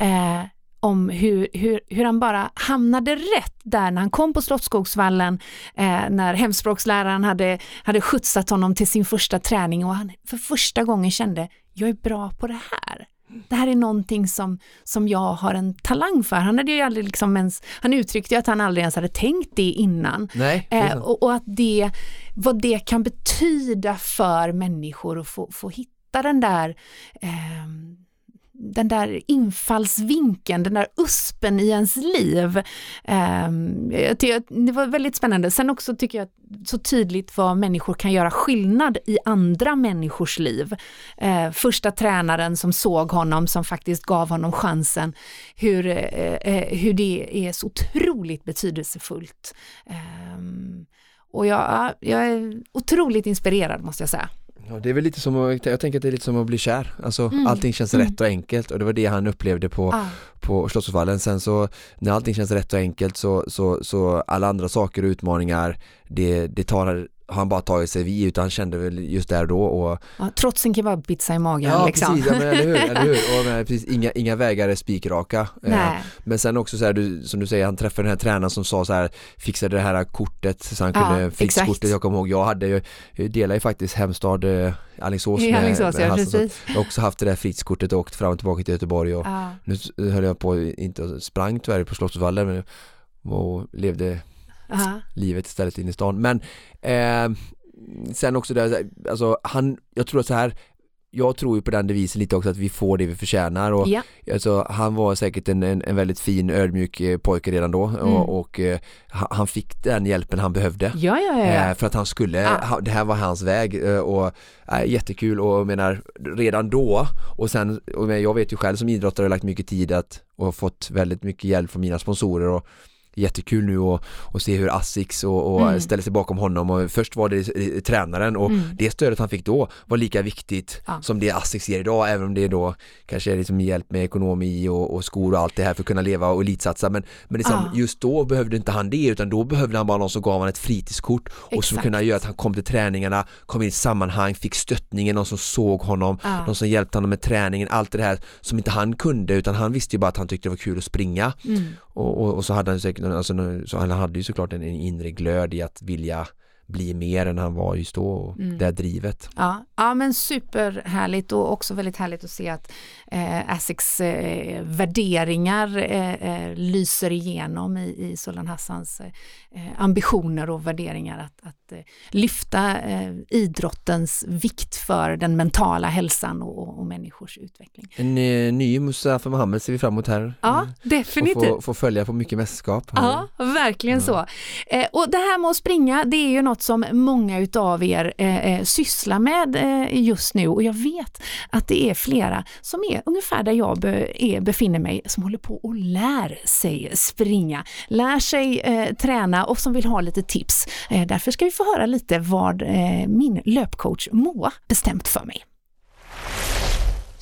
[SPEAKER 1] eh, om hur, hur, hur han bara hamnade rätt där när han kom på Slottsskogsvallen eh, när hemspråksläraren hade, hade skjutsat honom till sin första träning och han för första gången kände jag är bra på det här. Det här är någonting som, som jag har en talang för. Han, hade ju aldrig liksom ens, han uttryckte ju att han aldrig ens hade tänkt det innan.
[SPEAKER 2] nej,
[SPEAKER 1] Eh, och, och att det, vad det kan betyda för människor att få, få hitta den där ehm, den där infallsvinkeln, den där uspen i ens liv. Ehm, det var väldigt spännande. Sen också tycker jag så tydligt vad människor kan göra skillnad i andra människors liv. Ehm, första tränaren som såg honom, som faktiskt gav honom chansen, hur, eh, eh, hur det är så otroligt betydelsefullt. Ehm, och jag, jag är otroligt inspirerad måste jag säga.
[SPEAKER 2] Ja, det är väl lite som att, jag tänker att det är lite som att bli kär, alltså
[SPEAKER 1] Mm.
[SPEAKER 2] allting känns
[SPEAKER 1] Mm.
[SPEAKER 2] rätt och enkelt och det var det han upplevde på,
[SPEAKER 1] Ah.
[SPEAKER 2] på Slottsvallen. Sen så när allting känns rätt och enkelt så, så, så alla andra saker och utmaningar det, det tar, har han bara tagit sig vid utan han kände väl just där då och
[SPEAKER 1] Ja, trots en kebabpizza i magen.
[SPEAKER 2] Ja
[SPEAKER 1] liksom.
[SPEAKER 2] precis, ja, men eller hur, eller hur? (laughs) Och, men, precis, inga, inga vägar är spikraka Eh,
[SPEAKER 1] Nej.
[SPEAKER 2] Men sen också så här, du, som du säger, han träffade den här tränaren som sa så här Fixade det här kortet så han
[SPEAKER 1] Ja,
[SPEAKER 2] kunde, flixkortet
[SPEAKER 1] exakt.
[SPEAKER 2] jag kommer ihåg, jag hade ju, jag delar ju faktiskt hemstad eh, Alingsås med,
[SPEAKER 1] Alingsås,
[SPEAKER 2] med
[SPEAKER 1] ja
[SPEAKER 2] Hassan. Jag har också haft det där fritidskortet och åkt fram och tillbaka till Göteborg och
[SPEAKER 1] Ja.
[SPEAKER 2] nu höll jag på, inte sprang tyvärr på Slottsvallen men och levde
[SPEAKER 1] Aha.
[SPEAKER 2] livet istället in i stan. Men eh, sen också där, alltså han, jag tror att så här jag tror ju på den devisen lite också att vi får det vi förtjänar och
[SPEAKER 1] Ja.
[SPEAKER 2] alltså, han var säkert en, en, en väldigt fin ödmjuk eh, pojke redan då
[SPEAKER 1] Mm.
[SPEAKER 2] och, och eh, han fick den hjälpen han behövde.
[SPEAKER 1] Ja, ja, ja.
[SPEAKER 2] Eh, För att han skulle,
[SPEAKER 1] Ja.
[SPEAKER 2] ha, det här var hans väg och äh, jättekul och jag menar redan då och sen, och jag vet ju själv som idrottare har lagt mycket tid att och fått väldigt mycket hjälp från mina sponsorer och jättekul nu att att se hur Asics och, och
[SPEAKER 1] Mm.
[SPEAKER 2] ställer sig bakom honom och först var det eh, tränaren och
[SPEAKER 1] Mm.
[SPEAKER 2] det stödet han fick då var lika viktigt
[SPEAKER 1] Ja.
[SPEAKER 2] som det Asics ger idag även om det då kanske är liksom hjälp med ekonomi och, och skor och allt det här för att kunna leva och elitsatsa men, men liksom,
[SPEAKER 1] Ja.
[SPEAKER 2] just då behövde inte han det utan då behövde han bara någon som gav honom ett fritidskort och som
[SPEAKER 1] Exakt.
[SPEAKER 2] kunde göra att han kom till träningarna, kom in i sammanhang, fick stöttningen, någon som såg honom,
[SPEAKER 1] Ja.
[SPEAKER 2] någon som hjälpte honom med träningen, allt det här som inte han kunde utan han visste ju bara att han tyckte det var kul att springa
[SPEAKER 1] Mm.
[SPEAKER 2] och, och, och så hade han säkert, alltså, så han hade ju såklart en, en inre glöd i att vilja bli mer än han var just då och
[SPEAKER 1] Mm.
[SPEAKER 2] det här drivet.
[SPEAKER 1] Ja, ja, men superhärligt och också väldigt härligt att se att eh, Asics eh, värderingar eh, eh, lyser igenom i, i Solan Hassans eh, ambitioner och värderingar att, att eh, lyfta idrottens vikt för den mentala hälsan och, och, och människors utveckling.
[SPEAKER 2] En eh, ny Mustafa Mohamed ser vi fram emot här.
[SPEAKER 1] Ja,
[SPEAKER 2] Mm.
[SPEAKER 1] definitivt.
[SPEAKER 2] Och få, följa på mycket mästerskap.
[SPEAKER 1] Ja, verkligen så. Eh, och det här med att springa, det är ju något som många utav er eh, eh, sysslar med eh, just nu och jag vet att det är flera som är ungefär där jag be, är, befinner mig som håller på och lär sig springa, lär sig eh, träna och som vill ha lite tips. Eh, därför ska vi få höra lite vad eh, min löpcoach Moa bestämt för mig.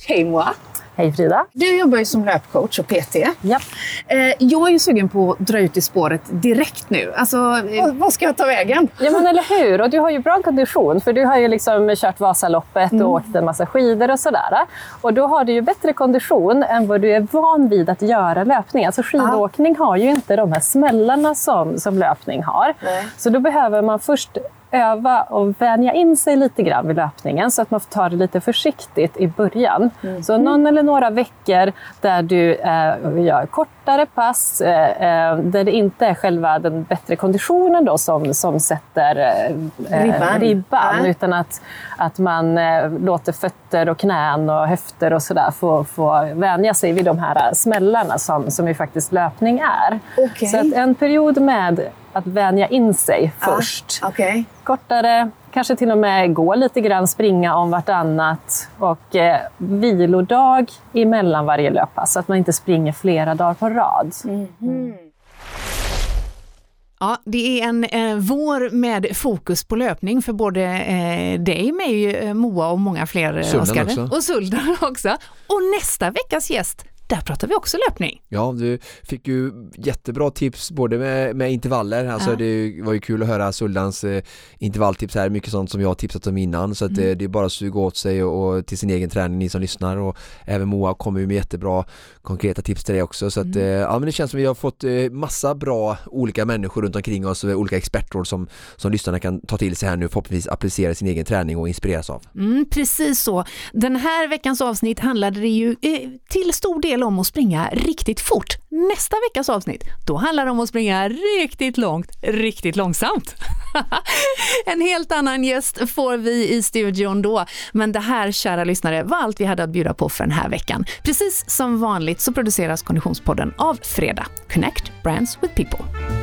[SPEAKER 1] Hej Moa!
[SPEAKER 5] Hej Frida!
[SPEAKER 1] Du jobbar ju som löpcoach och PT.
[SPEAKER 5] Ja.
[SPEAKER 1] Eh, jag är ju sugen på att dra ut i spåret direkt nu. Alltså, eh, vad ska jag ta vägen?
[SPEAKER 5] ja, men eller hur? Och du har ju bra kondition för du har ju liksom kört Vasaloppet och åkt en massa skidor och sådär. Och då har du ju bättre kondition än vad du är van vid att göra löpning. Alltså skidåkning har ju inte de här smällarna som, som löpning har. Så då behöver man först öva och vänja in sig lite grann vid löpningen så att man får ta det lite försiktigt i början. Så någon eller några veckor där du eh, gör kortare pass, eh, eh, där det inte är själva den bättre konditionen då som, som sätter eh,
[SPEAKER 1] Ribban.
[SPEAKER 5] ribban
[SPEAKER 1] Ja.
[SPEAKER 5] utan att, att man eh, låter fötter och knän och höfter och sådär få, få vänja sig vid de här smällarna som, som ju faktiskt löpning är.
[SPEAKER 1] Okej.
[SPEAKER 5] Så att en period med att vänja in sig först.
[SPEAKER 1] Okej.
[SPEAKER 5] Kortare, kanske till och med gå lite grann, springa om vartannat och eh, vilodag emellan varje löppass så att man inte springer flera dagar på rad.
[SPEAKER 1] Ja, det är en eh, vår med fokus på löpning för både eh, dig, mig, eh, Moa och många fler. eh, Oskar.
[SPEAKER 2] också.
[SPEAKER 1] Och Suldan (laughs) också. Och nästa veckas gäst, där pratar vi också löpning.
[SPEAKER 2] Ja, du fick ju jättebra tips både med, med intervaller, alltså
[SPEAKER 1] Ja.
[SPEAKER 2] det var ju kul att höra Suldans eh, intervalltips här, mycket sånt som jag har tipsat om innan så att
[SPEAKER 1] Mm.
[SPEAKER 2] eh, det är bara att suga åt sig och, och till sin egen träning, ni som lyssnar och även Moa kommer ju med jättebra konkreta tips till dig också så att
[SPEAKER 1] Mm.
[SPEAKER 2] eh, ja men det känns som vi har fått eh, massa bra olika människor runt omkring oss, eh, olika expertråd som, som lyssnarna kan ta till sig här nu förhoppningsvis applicera sin egen träning och inspireras av.
[SPEAKER 1] Mm, precis så. Den här veckans avsnitt handlade det ju eh, till stor del om att springa riktigt fort. Nästa veckas avsnitt, då handlar det om att springa riktigt långt, riktigt långsamt. (laughs) en helt annan gäst får vi i studion då. Men det här, kära lyssnare, var allt vi hade att bjuda på för den här veckan. Precis som vanligt så produceras Konditionspodden av Freda. Connect Brands with People.